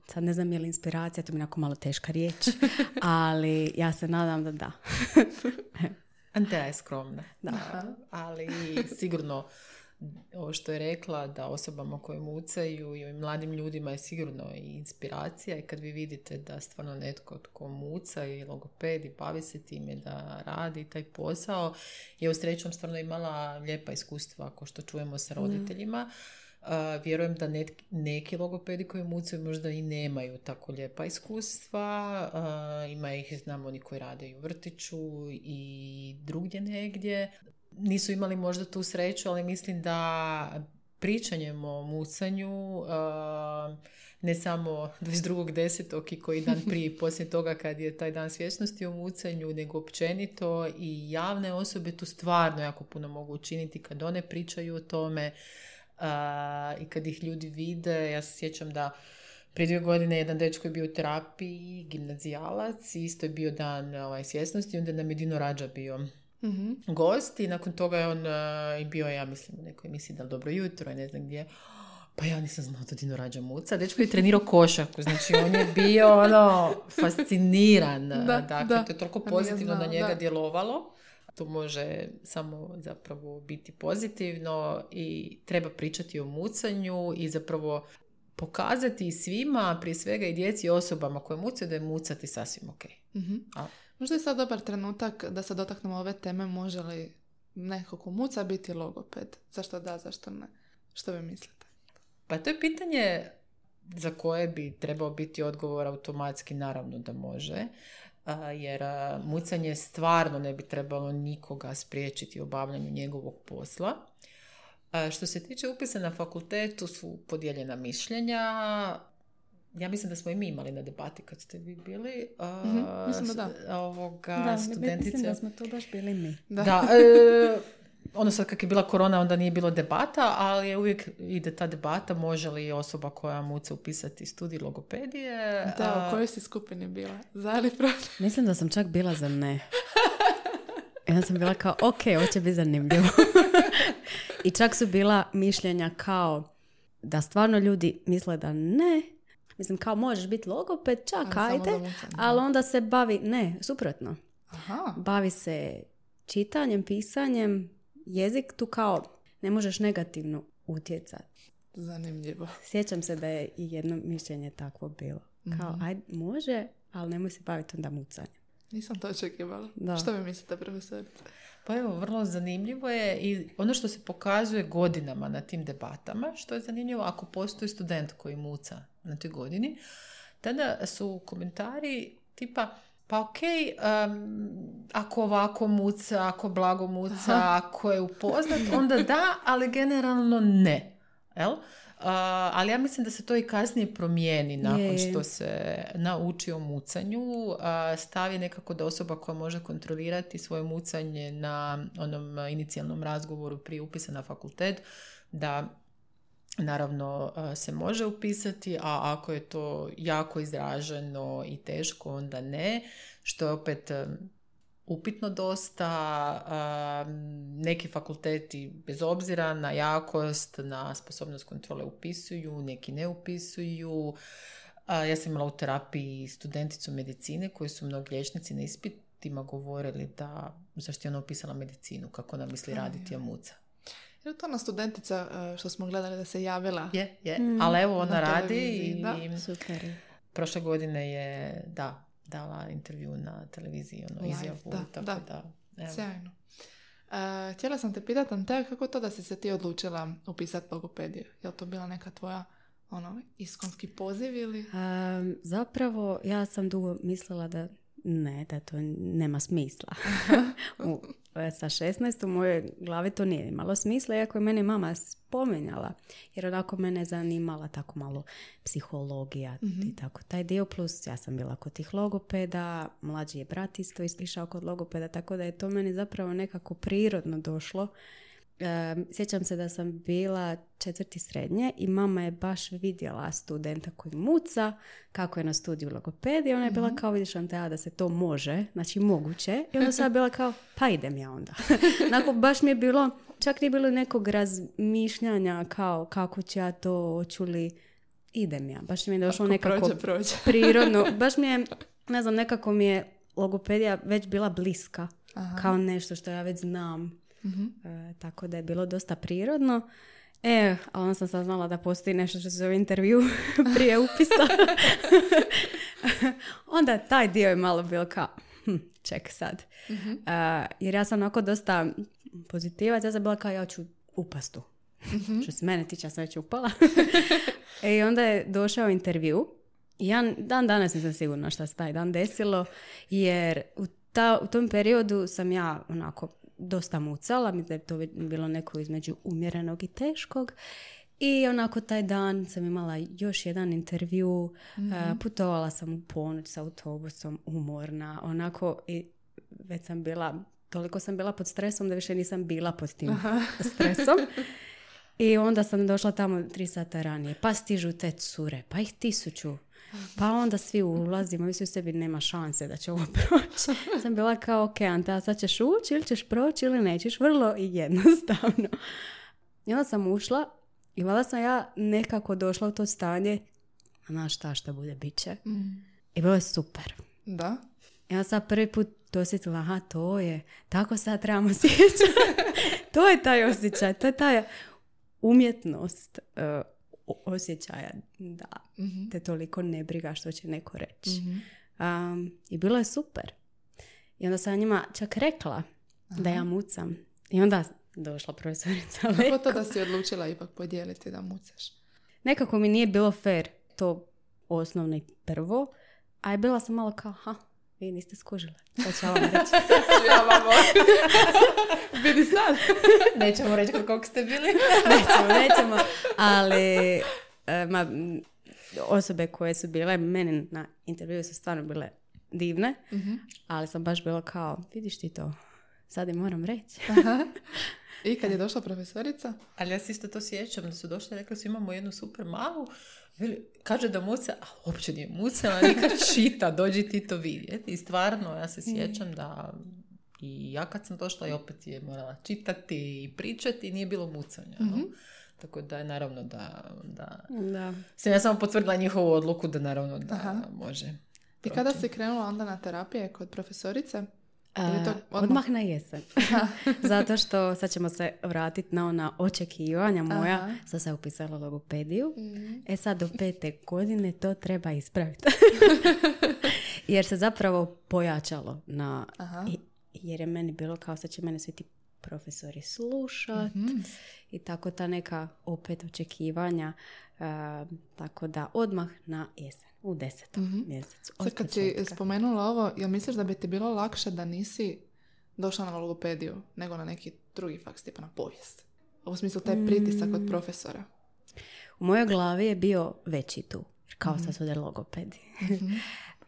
sad ne znam je li inspiracija, to mi je onako malo teška riječ, [LAUGHS] ali ja se nadam da da. Antea je skromna, da. ali sigurno ovo što je rekla, da osobama koje mucaju i ovim mladim ljudima je sigurno i inspiracija i kad vi vidite da stvarno netko tko muca i logopedi bavi se time da radi taj posao, je u srećom stvarno imala lijepa iskustva ako što čujemo sa roditeljima. vjerujem da neki logopedi koji mucaju možda i nemaju tako lijepa iskustva. ima ih, znamo, oni koji rade i u vrtiću i drugdje negdje nisu imali možda tu sreću, ali mislim da pričanjem o mucanju, uh, ne samo 22.10. i koji dan prije i [LAUGHS] poslije toga kad je taj dan svjesnosti o mucanju, nego općenito i javne osobe tu stvarno jako puno mogu učiniti kad one pričaju o tome uh, i kad ih ljudi vide. Ja se sjećam da prije dvije godine jedan dečko je bio u terapiji, gimnazijalac, isto je bio dan ovaj, svjesnosti, onda nam je Dino Rađa bio mm gost i nakon toga je on uh, i bio, ja mislim, u nekoj emisiji da dobro jutro i ne znam gdje. Pa ja nisam znao da Dino rađa muca. Dečko je trenirao košaku, znači on je bio ono, fasciniran. [LAUGHS] Da, dakle, da. to je toliko pozitivno na njega djelovalo. To može samo zapravo biti pozitivno i treba pričati o mucanju i zapravo pokazati svima, prije svega i djeci i osobama koje mucaju da je mucati sasvim ok. mm Možda je sad dobar trenutak da se dotaknemo ove teme, može li neko ko muca biti logoped? Zašto da, zašto ne? Što vi mislite? Pa to je pitanje za koje bi trebao biti odgovor automatski, naravno da može, jer mucanje stvarno ne bi trebalo nikoga spriječiti u obavljanju njegovog posla. Što se tiče upisa na fakultetu su podijeljena mišljenja ja mislim da smo i mi imali na debati kad ste vi bili. mm mislim da da. Ovoga, da, studentice. mislim da smo to baš bili mi. Da, da e, ono sad kak je bila korona onda nije bilo debata, ali je uvijek ide ta debata može li osoba koja muca upisati studij logopedije. Da, u kojoj si skupini bila? Za ili protiv? Mislim da sam čak bila za ne. [LAUGHS] Ja sam bila kao, ok, ovo će biti zanimljivo. [LAUGHS] I čak su bila mišljenja kao da stvarno ljudi misle da ne, Mislim, kao možeš biti logoped, čak ajde, ali onda se bavi, ne, suprotno. Aha. Bavi se čitanjem, pisanjem, jezik tu kao ne možeš negativno utjecati. Zanimljivo. Sjećam se da je i jedno mišljenje takvo bilo. Kao, mm ajde, može, ali nemoj se baviti onda mucanjem. Nisam to očekivala. Da. Što vi mislite, profesorice? Pa evo, vrlo zanimljivo je i ono što se pokazuje godinama na tim debatama, što je zanimljivo ako postoji student koji muca na toj godini, tada su komentari tipa pa ok, um, ako ovako muca, ako blago muca, ako je upoznat, onda da, ali generalno ne. Jel? Uh, ali ja mislim da se to i kasnije promijeni nakon Je. što se nauči o mucanju. Uh, stavi nekako da osoba koja može kontrolirati svoje mucanje na onom inicijalnom razgovoru prije upisa na fakultet, da naravno uh, se može upisati, a ako je to jako izraženo i teško, onda ne, što je opet um, upitno dosta. Um, Neki fakulteti, bez obzira na jakost, na sposobnost kontrole upisuju, neki ne upisuju. A, Ja sam imala u terapiji studenticu medicine koji su mnogi liječnici na ispitima govorili da zašto je ona upisala medicinu, kako ona misli raditi, a muca. Je li to ona studentica uh, što smo gledali da se javila? Je, je. Ali evo ona Na radi i da. Super. prošle godine je, da, dala intervju na televiziji, ono, Live, izjavu, da, tako da. da. evo. Sjajno. Uh, htjela sam te pitati, Antea, kako to da si se ti odlučila upisati logopediju? Je li to bila neka tvoja ono, iskonski poziv ili? Um, zapravo, ja sam dugo mislila da ne, da to nema smisla. [LAUGHS] u, e, sa 16 u mojoj glavi to nije imalo smisla, iako je mene mama spomenjala, jer onako mene zanimala tako malo psihologija i tako taj dio, plus ja sam bila kod tih logopeda, mlađi je brat isto išao kod logopeda, tako da je to meni zapravo nekako prirodno došlo. Sjećam se da sam bila četvrti srednje i mama je baš vidjela studenta koji muca, kako je na studiju logopedije. Ona je bila kao, vidiš Antea, da se to može, znači moguće. I onda sam bila kao, pa idem ja onda. [LAUGHS] Onako, baš mi je bilo, čak nije bilo nekog razmišljanja kao kako ću ja to, hoću li, idem ja. Baš mi je došlo Ako nekako prođe, prođe. [LAUGHS] prirodno. [LAUGHS] Baš mi je, ne znam, nekako mi je logopedija već bila bliska. Aha. Kao nešto što ja već znam. Mhm. E, tako da je bilo dosta prirodno. E, a onda sam saznala da postoji nešto što se zove intervju [LAUGHS] prije upisa. [LAUGHS] onda taj dio je malo bilo kao, hm, ček sad. E, jer ja sam onako dosta pozitivac, ja sam bila kao ja ću upastu. Što se mene tiče, ja sam već upala. e, [LAUGHS] I onda je došao intervju. I ja dan danas nisam sigurna šta se taj dan desilo, jer u, ta, u tom periodu sam ja onako dosta mucala, mislim da je to bilo neko između umjerenog i teškog. I onako taj dan sam imala još jedan intervju, e, putovala sam u ponoć s autobusom, umorna, onako i već sam bila, toliko sam bila pod stresom da više nisam bila pod tim [LAUGHS] stresom. I onda sam došla tamo tri sata ranije, pa stižu te cure, pa ih tisuću. Pa onda svi ulazimo, mislim sebi nema šanse da će ovo proći. [LAUGHS] Sam bila kao, ok, Anta, sad ćeš ući ili ćeš proći ili nećeš, vrlo jednostavno. I onda sam ušla i valjda sam ja nekako došla u to stanje, znaš šta, šta bude, bit će. I bilo je super. Da? Ja sam prvi put dosjetila, aha, to je, tako sad trebamo sjećati. [LAUGHS] to je taj osjećaj, to je taj umjetnost uh, o- osjećaja da te toliko ne briga što će neko reći. Um, I bilo je super. I onda sam njima čak rekla da ja mucam. I onda došla profesorica Kako to da si odlučila ipak podijeliti da mucaš? Nekako mi nije bilo fair to osnovno i prvo, a je bila sam malo kao, ha, vi niste skužili. [LAUGHS] Sad ću ja vam reći. ja vamo. [LAUGHS] Vidi sad. [LAUGHS] Nećemo reći kod koliko ste bili. nećemo, nećemo. Ali e, ma, osobe koje su bile meni na intervju su stvarno bile divne, ali sam baš bila kao, vidiš ti to, sad im moram reći. I kad je došla profesorica? Ali ja se isto to sjećam da su došli i rekli su imamo jednu super malu, veli, kaže da muca, a uopće nije muca, ona nikad [LAUGHS] čita, dođi ti to vidjeti. I stvarno, ja se sjećam da i ja kad sam došla i opet je morala čitati i pričati i nije bilo mucanja. no. Tako da je naravno da, da... Da. Sam ja samo potvrdila njihovu odluku da naravno da Aha. može. I kada si krenula onda na terapije kod profesorice? Ili to A, odmah? odmah na jesen. [LAUGHS] Zato što sad ćemo se vratiti na ona očekivanja moja. Aha. Sad sam upisala logopediju. E sad do pete godine to treba ispraviti. [LAUGHS] jer se zapravo pojačalo na... Aha. jer je meni bilo kao sad će mene svi ti profesori slušat Mhm. i tako ta neka opet očekivanja. E, tako da odmah na jesen, u desetom Mhm. mjesecu. Sad kad si spomenula ovo, jel misliš da bi ti bilo lakše da nisi došla na logopediju nego na neki drugi faks, tipa na povijest? U smislu taj pritisak Mm. od profesora. U mojoj glavi je bio veći tu, jer kao sad su da logopedi. Mhm. [LAUGHS]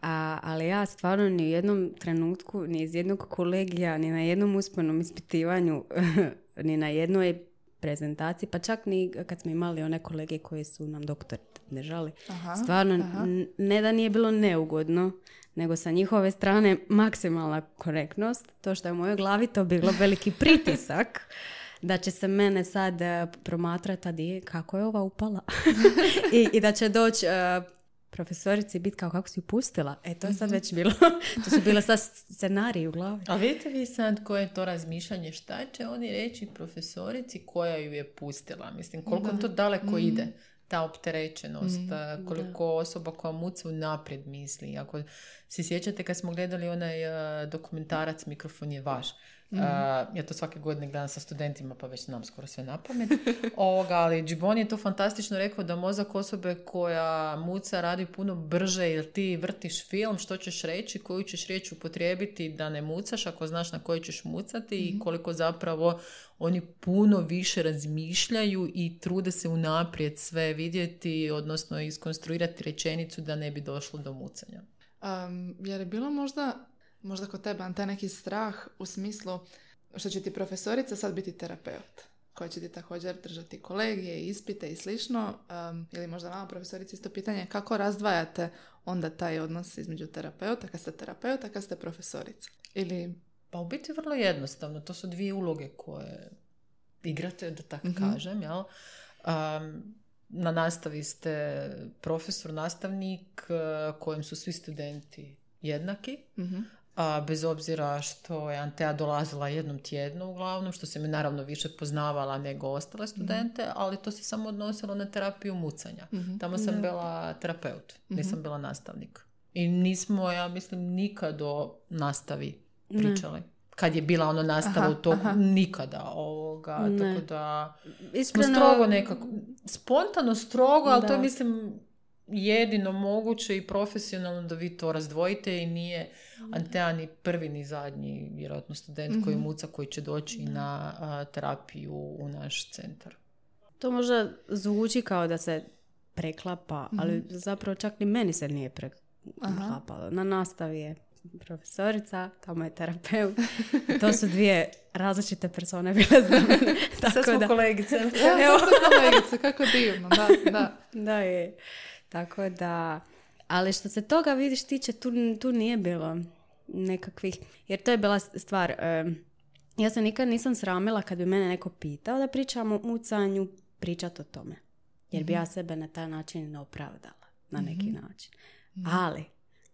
A, ali ja stvarno ni u jednom trenutku, ni iz jednog kolegija, ni na jednom usmenom ispitivanju, [LAUGHS] ni na jednoj prezentaciji, pa čak ni kad smo imali one kolege koji su nam doktor držali. Aha, Stvarno, aha. ne da nije bilo neugodno, nego sa njihove strane maksimalna korektnost. To što je u mojoj glavi to bilo veliki [LAUGHS] pritisak da će se mene sad e, promatrati, a di, kako je ova upala. [LAUGHS] [LAUGHS] I, I da će doći e, profesorici biti kao kako si ju pustila. E, to je sad već bilo, [LAUGHS] to su bile sad scenariji u glavi. A vidite vi sad koje je to razmišljanje, šta će oni reći profesorici koja ju je pustila? Mislim, koliko to daleko ide, ta opterećenost, a, koliko osoba koja muca unaprijed misli. Ako se sjećate kad smo gledali onaj a, dokumentarac Mikrofon je vaš, a, ja to svake godine gledam sa studentima, pa već znam skoro sve na pamet. [LAUGHS] Ovoga, ali Džibon je to fantastično rekao da mozak osobe koja muca radi puno brže jer ti vrtiš film, što ćeš reći, koju ćeš riječ upotrijebiti da ne mucaš ako znaš na koju ćeš mucati i koliko zapravo oni puno više razmišljaju i trude se unaprijed sve vidjeti, odnosno iskonstruirati rečenicu da ne bi došlo do mucanja. Um, jer je bilo možda, možda kod tebe, taj neki strah u smislu što će ti profesorica sad biti terapeut koja će ti također držati kolegije, ispite i slično. Um, ili možda vama profesorici isto pitanje kako razdvajate onda taj odnos između terapeuta kad ste terapeuta, kad ste profesorica. Ili Pa u biti vrlo jednostavno. To su dvije uloge koje igrate, da tako Mhm. kažem. Jel? Um, na nastavi ste profesor, nastavnik kojem su svi studenti jednaki. mhm, A, bez obzira što je Antea dolazila jednom tjednu uglavnom, što se mi naravno više poznavala nego ostale studente, ali to se samo odnosilo na terapiju mucanja. mhm. Tamo sam bila terapeut, nisam bila nastavnik. I nismo, ja mislim, nikad o nastavi pričali. Kad je bila ono nastava Aha, u toku, aha. nikada ovoga, Ne. tako da smo Iskreno, strogo nekako, spontano strogo, ali to je Da. mislim jedino moguće i profesionalno da vi to razdvojite i nije Antea ni prvi ni zadnji vjerojatno student koji muca koji će doći na a, terapiju u naš centar. To možda zvuči kao da se preklapa, ali zapravo čak ni meni se nije preklapalo. Na nastavi je profesorica, tamo je terapeut. [LAUGHS] To su dvije različite persone bile za mene. [LAUGHS] Sad Tako smo da, kolegice. [LAUGHS] Evo, sad kolegice, kako divno, da, da. da je. Tako da, ali što se toga vidiš tiče, tu, tu nije bilo nekakvih, jer to je bila stvar, em, ja se nikad nisam sramila kad bi mene neko pitao da pričam o mucanju, pričat o tome. Jer bi ja sebe na taj način ne opravdala, na neki način. Ali,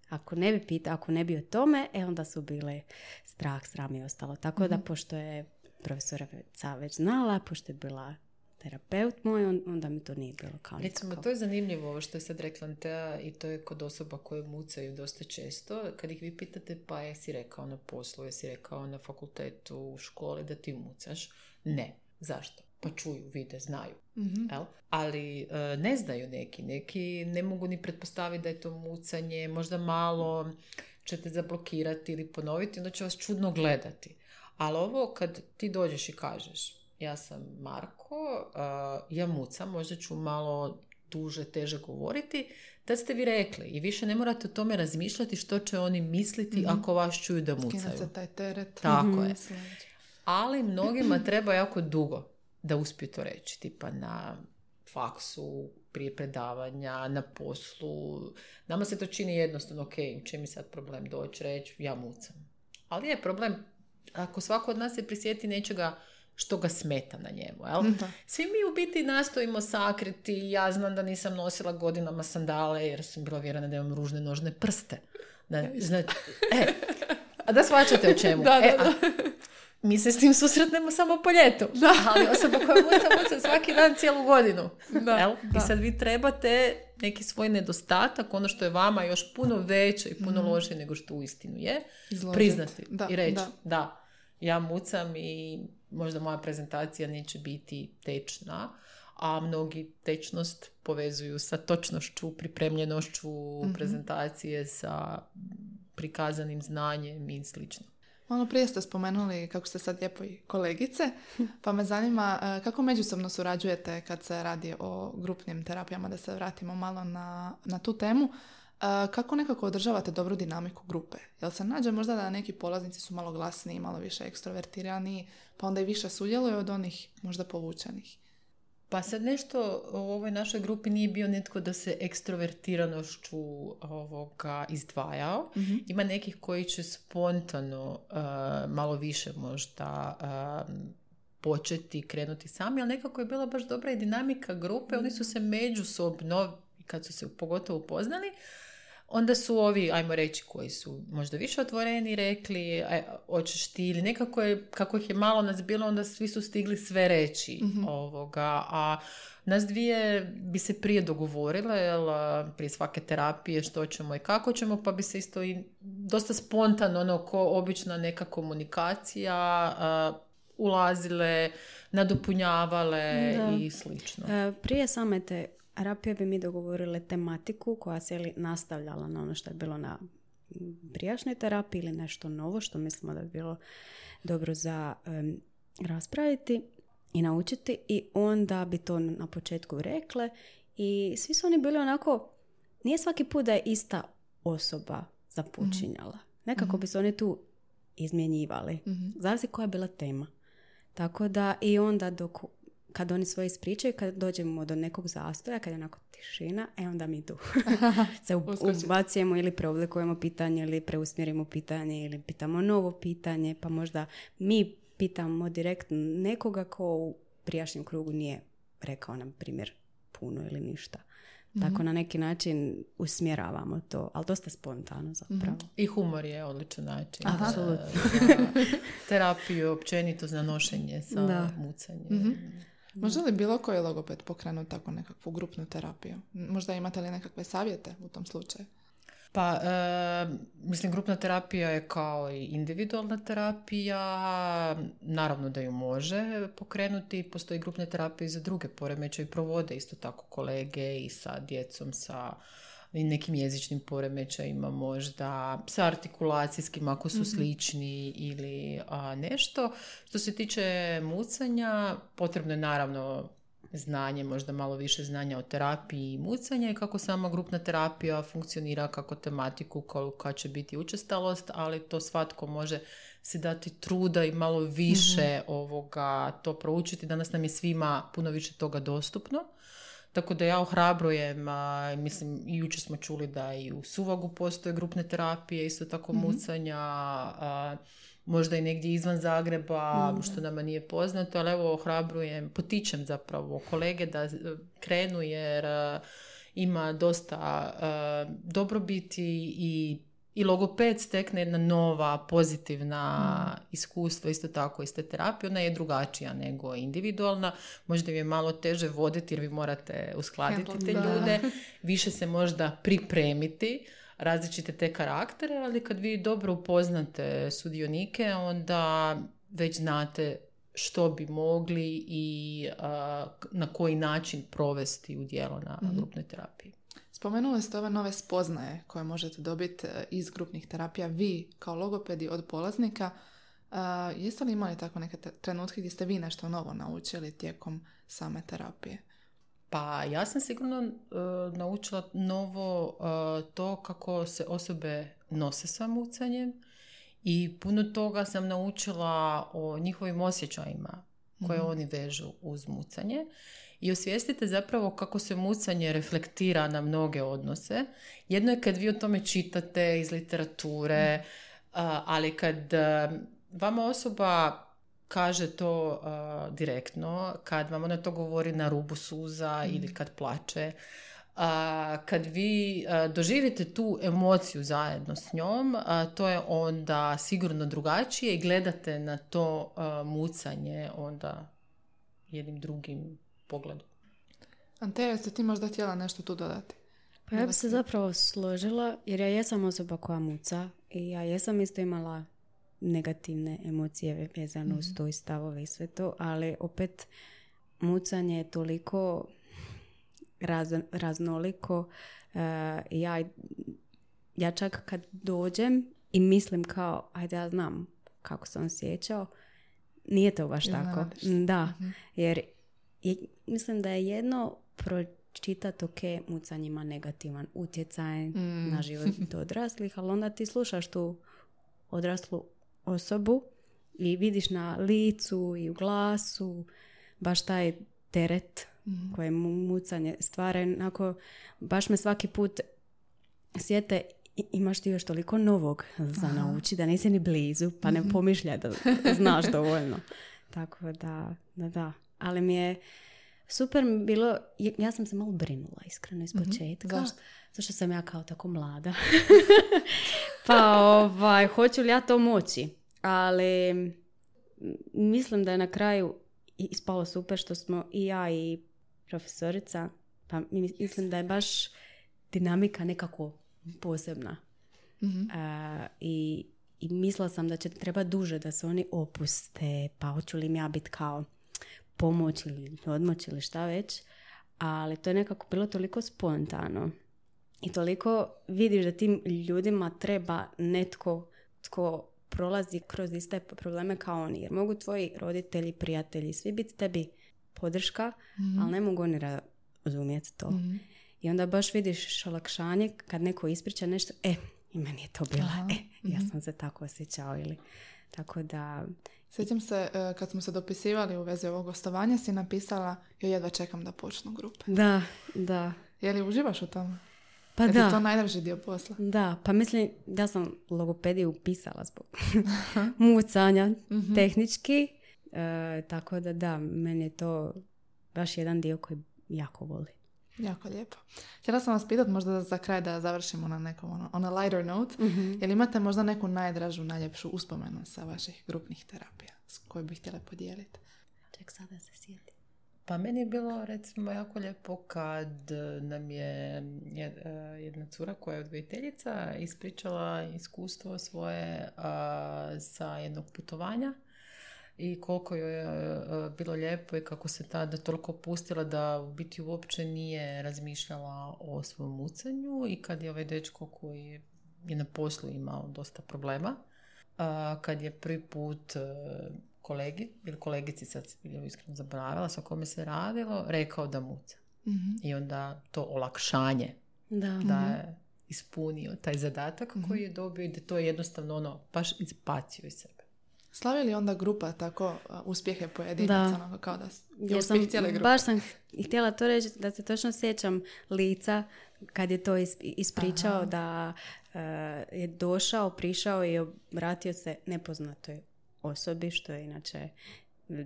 ako ne bi pitao, ako ne bi o tome, e onda su bile strah, sram i ostalo. Tako da, pošto je profesorica već znala, pošto je bila terapeut moj, on- onda mi to nije bilo kao Recimo, nikako. to je zanimljivo ovo što je sad rekla Antea i to je kod osoba koje mucaju dosta često. Kad ih vi pitate pa jesi rekao na poslu, jesi rekao na fakultetu, u školi da ti mucaš? Ne. Zašto? Pa čuju, vide, znaju. Mhm. Jel? Ali e, ne znaju neki. Neki ne mogu ni pretpostaviti da je to mucanje. Možda malo ćete zablokirati ili ponoviti, onda će vas čudno gledati. Ali ovo kad ti dođeš i kažeš ja sam Marko, uh, ja mucam, možda ću malo duže, teže govoriti, tad ste vi rekli i više ne morate o tome razmišljati što će oni misliti ako vas čuju da mucaju. se taj teret. Tako je. Sledeće. Ali mnogima treba jako dugo da uspiju to reći, tipa na faksu, prije predavanja, na poslu. Nama se to čini jednostavno, ok, čem je sad problem doći, reći, ja mucam. Ali je problem, ako svako od nas se prisjeti nečega što ga smeta na njemu, jel? Da. Svi mi u biti nastojimo sakriti, ja znam da nisam nosila godinama sandale jer sam bila vjerena da imam ružne nožne prste. Da, znači, e, a da shvaćate o čemu. [LAUGHS] Da, da, E, a da. mi se s tim susretnemo samo po ljetu. Ali osoba koja muca, muca svaki dan cijelu godinu. Da, Jel? da. I sad vi trebate neki svoj nedostatak, ono što je vama još puno veće i puno lošije nego što uistinu je, Izložiti. priznati Da, i reći da. da. ja mucam i možda moja prezentacija neće biti tečna, a mnogi tečnost povezuju sa točnošću, pripremljenošću prezentacije, sa prikazanim znanjem i slično. Malo prije ste spomenuli kako ste sad lijepo i kolegice, pa me zanima e, kako međusobno surađujete kad se radi o grupnim terapijama, da se vratimo malo na, na tu temu. Kako nekako održavate dobru dinamiku grupe? Jel se nađe možda da neki polaznici su malo glasniji, malo više ekstrovertirani, pa onda i više sudjeluju od onih možda povučenih? Pa sad nešto u ovoj našoj grupi nije bio netko da se ekstrovertiranošću ovoga izdvajao. Ima nekih koji će spontano uh, malo više možda um, početi krenuti sami, ali nekako je bila baš dobra i dinamika grupe. Oni su se međusobno, kad su se pogotovo upoznali, onda su ovi, ajmo reći, koji su možda više otvoreni rekli, aj, hoćeš ti ili nekako je, kako ih je malo nas bilo, onda svi su stigli sve reći ovoga, a nas dvije bi se prije dogovorile, jel, prije svake terapije što ćemo i kako ćemo, pa bi se isto i dosta spontano, ono, ko obična neka komunikacija, a, ulazile, nadopunjavale Da. i slično. E, Prije same te terapije bi mi dogovorile tematiku koja se li nastavljala na ono što je bilo na prijašnjoj terapiji ili nešto novo što mislimo da bi bilo dobro za em, raspraviti i naučiti i onda bi to na početku rekle i svi su oni bili onako, nije svaki put da je ista osoba započinjala. Nekako bi se oni tu izmjenjivali. Zavisi koja je bila tema. Tako da i onda dok kad oni svoje ispričaju, kad dođemo do nekog zastoja, kad je onako tišina, e onda mi tu [LAUGHS] se ubacujemo ili preoblikujemo pitanje ili preusmjerimo pitanje ili pitamo novo pitanje, pa možda mi pitamo direktno nekoga ko u prijašnjem krugu nije rekao nam primjer puno ili ništa. Tako na neki način usmjeravamo to, ali dosta spontano zapravo. I humor je odličan način. Aha. za- Apsolutno. [LAUGHS] za terapiju, općenito za nošenje sa Da. mucanjem. Može li bilo koji logoped pokrenuti tako nekakvu grupnu terapiju? Možda imate li nekakve savjete u tom slučaju? Pa, e, mislim, grupna terapija je kao i individualna terapija. Naravno da ju može pokrenuti. Postoji grupne terapije za druge poremećaje i provode isto tako kolege i sa djecom, sa i nekim jezičnim poremećajima možda, sa artikulacijskim ako su slični ili a, nešto. Što se tiče mucanja, potrebno je naravno znanje, možda malo više znanja o terapiji i mucanja i kako sama grupna terapija funkcionira, kako tematiku, kolika će biti učestalost, ali to svatko može si dati truda i malo više ovoga to proučiti. Danas nam je svima puno više toga dostupno. Tako da ja ohrabrujem, a, mislim, jučer smo čuli da i u Suvagu postoje grupne terapije, isto tako mucanja, a, možda i negdje izvan Zagreba, što nama nije poznato, ali evo ohrabrujem, potičem zapravo kolege da e, krenu jer e, ima dosta e, dobrobiti i i logoped stekne jedna nova pozitivna iskustva isto tako iz te terapije. Ona je drugačija nego individualna. Možda ju je malo teže voditi jer vi morate uskladiti te ljude. [LAUGHS] Više se možda pripremiti različite te karaktere, ali kad vi dobro upoznate sudionike, onda već znate što bi mogli i a, na koji način provesti u djelo na grupnoj terapiji. Spomenuli ste ove nove spoznaje koje možete dobiti e, iz grupnih terapija vi kao logopedi od polaznika. E, jeste li imali tako neke trenutke gdje ste vi nešto novo naučili tijekom same terapije? Pa ja sam sigurno e, naučila novo e, to kako se osobe nose sa mucanjem i puno toga sam naučila o njihovim osjećajima koje oni vežu uz mucanje i osvijestite zapravo kako se mucanje reflektira na mnoge odnose. Jedno je kad vi o tome čitate iz literature, a, ali kad a, vama osoba kaže to a, direktno, kad vam ona to govori na rubu suza ili kad plače, a, kad vi a, doživite tu emociju zajedno s njom, a, to je onda sigurno drugačije i gledate na to mucanje onda jednim drugim pogledu. Anteja, jeste ti možda htjela nešto tu dodati? Pa ja bi se zapravo složila, jer ja jesam osoba koja muca i ja jesam isto imala negativne emocije vezano uz to i stavove i sve to, ali opet mucanje je toliko raz- raznoliko. e, ja, ja čak kad dođem i mislim kao, ajde ja znam kako sam osjećao, nije to baš tako. Iznenadiš se. Da, jer mislim da je jedno pročitat ok, mucanje ima negativan utjecaj na život [LAUGHS] odraslih, ali onda ti slušaš tu odraslu osobu i vidiš na licu i u glasu baš taj teret koje mu mucanje stvara. Onako, baš me svaki put sjete imaš ti još toliko novog za nauči da nisi ni blizu, pa ne pomišljaj da znaš [LAUGHS] dovoljno. Tako da, da, da. Ali mi je super bilo, ja- sam se malo brinula iskreno iz početka. Zašto? Zašto sam ja kao tako mlada. [LAUGHS] pa ovaj, hoću li ja to moći? Ali mislim da je na kraju ispalo super što smo i ja i profesorica, pa mi- mislim da je baš dinamika nekako posebna. A, i, I mislila sam da će treba duže da se oni opuste, pa hoću li im ja biti kao pomoć ili odmoć ili šta već. Ali to je nekako bilo toliko spontano. I toliko vidiš da tim ljudima treba netko tko prolazi kroz iste probleme kao oni. Jer mogu tvoji roditelji, prijatelji, svi biti tebi podrška, ali ne mogu oni razumjeti to. I onda baš vidiš olakšanje kad neko ispriča nešto, e, i meni je to bilo, e, ja sam se tako osjećao ili tako da, Sjećam se, e, kad smo se dopisivali u vezi ovog gostovanja, si napisala, joj jedva čekam da počnu grupe. da, da, Je li uživaš u tome? pa Je ti da. to najdraži dio posla? Da, pa mislim, ja sam logopediju upisala zbog [LAUGHS] mucanja tehnički, e, tako da da, meni je to baš jedan dio koji jako volim. Jako lijepo. Htjela sam vas pitat možda za kraj da završimo na nekom ono, on a lighter note. Jel imate možda neku najdražu, najljepšu uspomenu sa vaših grupnih terapija s koju bih htjela podijeliti? Ček sada se sjeti. Pa meni je bilo recimo jako lijepo kad nam je e, jedna cura koja je odgojiteljica ispričala iskustvo svoje a, sa jednog putovanja i koliko joj je e, bilo lijepo i kako se tada toliko pustila da u biti uopće nije razmišljala o svom mucanju i kad je ovaj dečko koji je na poslu imao dosta problema a, kad je prvi put e, kolegi ili kolegici, sad iskreno zaboravila sa kome se radilo, rekao da muca. I onda to olakšanje Da. da je ispunio taj zadatak koji je dobio i da to je jednostavno ono baš izbacio iz sebe. Slavi li onda grupa tako uspjehe pojedinaca, Da. ono, kao da je uspjeh sam, cijele grupe? baš sam htjela to reći da se točno sjećam lica kad je to is- ispričao da e, je došao, prišao i obratio se nepoznatoj osobi, što je inače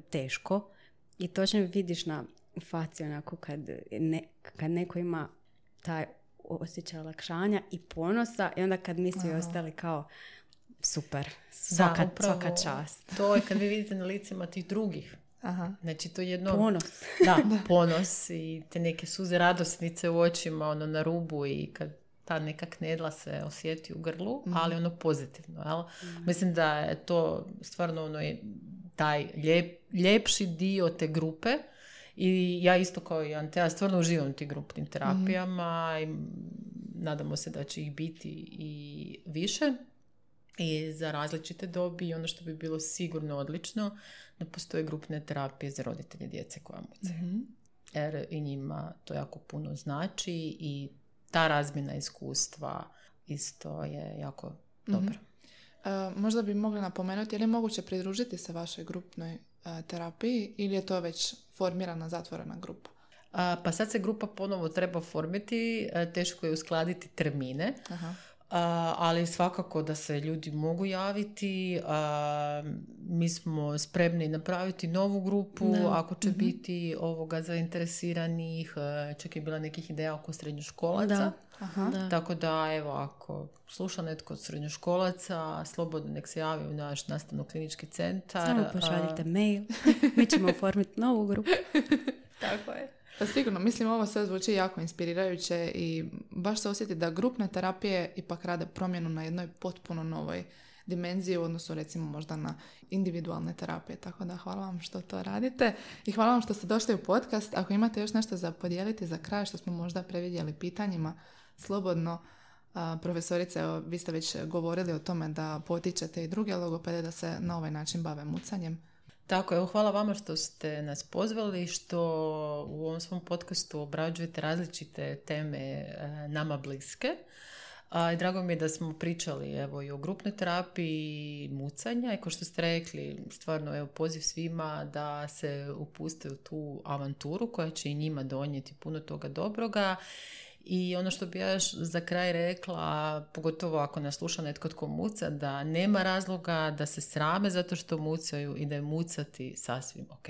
teško. I točno vidiš na faci onako kad, ne, kad neko ima taj osjećaj olakšanja i ponosa i onda kad mi svi ostali kao super, svaka, Da, upravo svaka čast. To je kad vi vidite na licima tih drugih. Aha. Znači to je jedno... Ponos. [LAUGHS] Da, ponos i te neke suze radosnice u očima, ono na rubu i kad ta neka knedla se osjeti u grlu, ali ono pozitivno, jel? Mislim da je to stvarno ono je taj lijep, ljepši dio te grupe i ja isto kao i Antea stvarno uživam u tim grupnim terapijama i nadamo se da će ih biti i više i za različite dobi i ono što bi bilo sigurno odlično da postoje grupne terapije za roditelje djece koja mucaju. Jer i njima to jako puno znači i ta razmjena iskustva isto je jako dobra. E, možda bi mogli napomenuti, je li moguće pridružiti se vašoj grupnoj e, terapiji ili je to već formirana, zatvorena grupa? A, pa sad se grupa ponovo treba formiti, e, teško je uskladiti termine, Aha. A, ali svakako da se ljudi mogu javiti. A, mi smo spremni napraviti novu grupu Da. ako će biti ovoga zainteresiranih. Čak je bila nekih ideja oko srednjoškolaca. Da. Aha. Da. Tako da, evo, ako sluša netko od srednjoškolaca, slobodno nek se javi u naš nastavno-klinički centar. Samo pošaljite mail, [LAUGHS] mi ćemo oformiti novu grupu. [LAUGHS] Tako je. Pa sigurno, mislim ovo sve zvuči jako inspirirajuće i baš se osjeti da grupne terapije ipak rade promjenu na jednoj potpuno novoj dimenziji u odnosu recimo možda na individualne terapije. Tako da hvala vam što to radite i hvala vam što ste došli u podcast. Ako imate još nešto za podijeliti za kraj što smo možda previdjeli pitanjima, slobodno profesorice, evo, vi ste već govorili o tome da potičete i druge logopede da se na ovaj način bave mucanjem. Tako, evo hvala vama što ste nas pozvali, što u ovom svom podcastu obrađujete različite teme e, nama bliske. A, drago mi je da smo pričali evo, i o grupnoj terapiji mucanja i kao što ste rekli, stvarno evo, poziv svima da se upuste u tu avanturu koja će i njima donijeti puno toga dobroga i ono što bi ja još za kraj rekla, pogotovo ako nas sluša netko tko muca, da nema razloga da se srame zato što mucaju i da je mucati sasvim ok.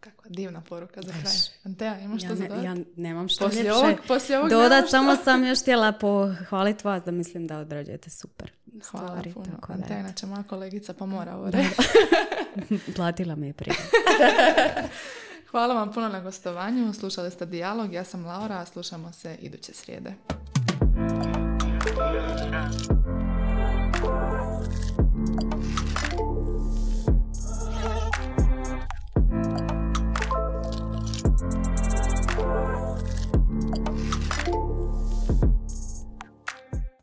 Kakva divna poruka za kraj. Antea, imaš što ja, za ne, ja nemam što poslije ljepše ovog, poslije ovog dodat. Samo sam još htjela pohvaliti vas da mislim da odrađujete super Hvala stvari. puno. Tako Antea, da, inače moja kolegica pa mora ovo reći. [LAUGHS] Platila mi je prije. [LAUGHS] Hvala vam puno na gostovanju. Slušali ste Dijalog. Ja sam Laura, a slušamo se iduće srijede.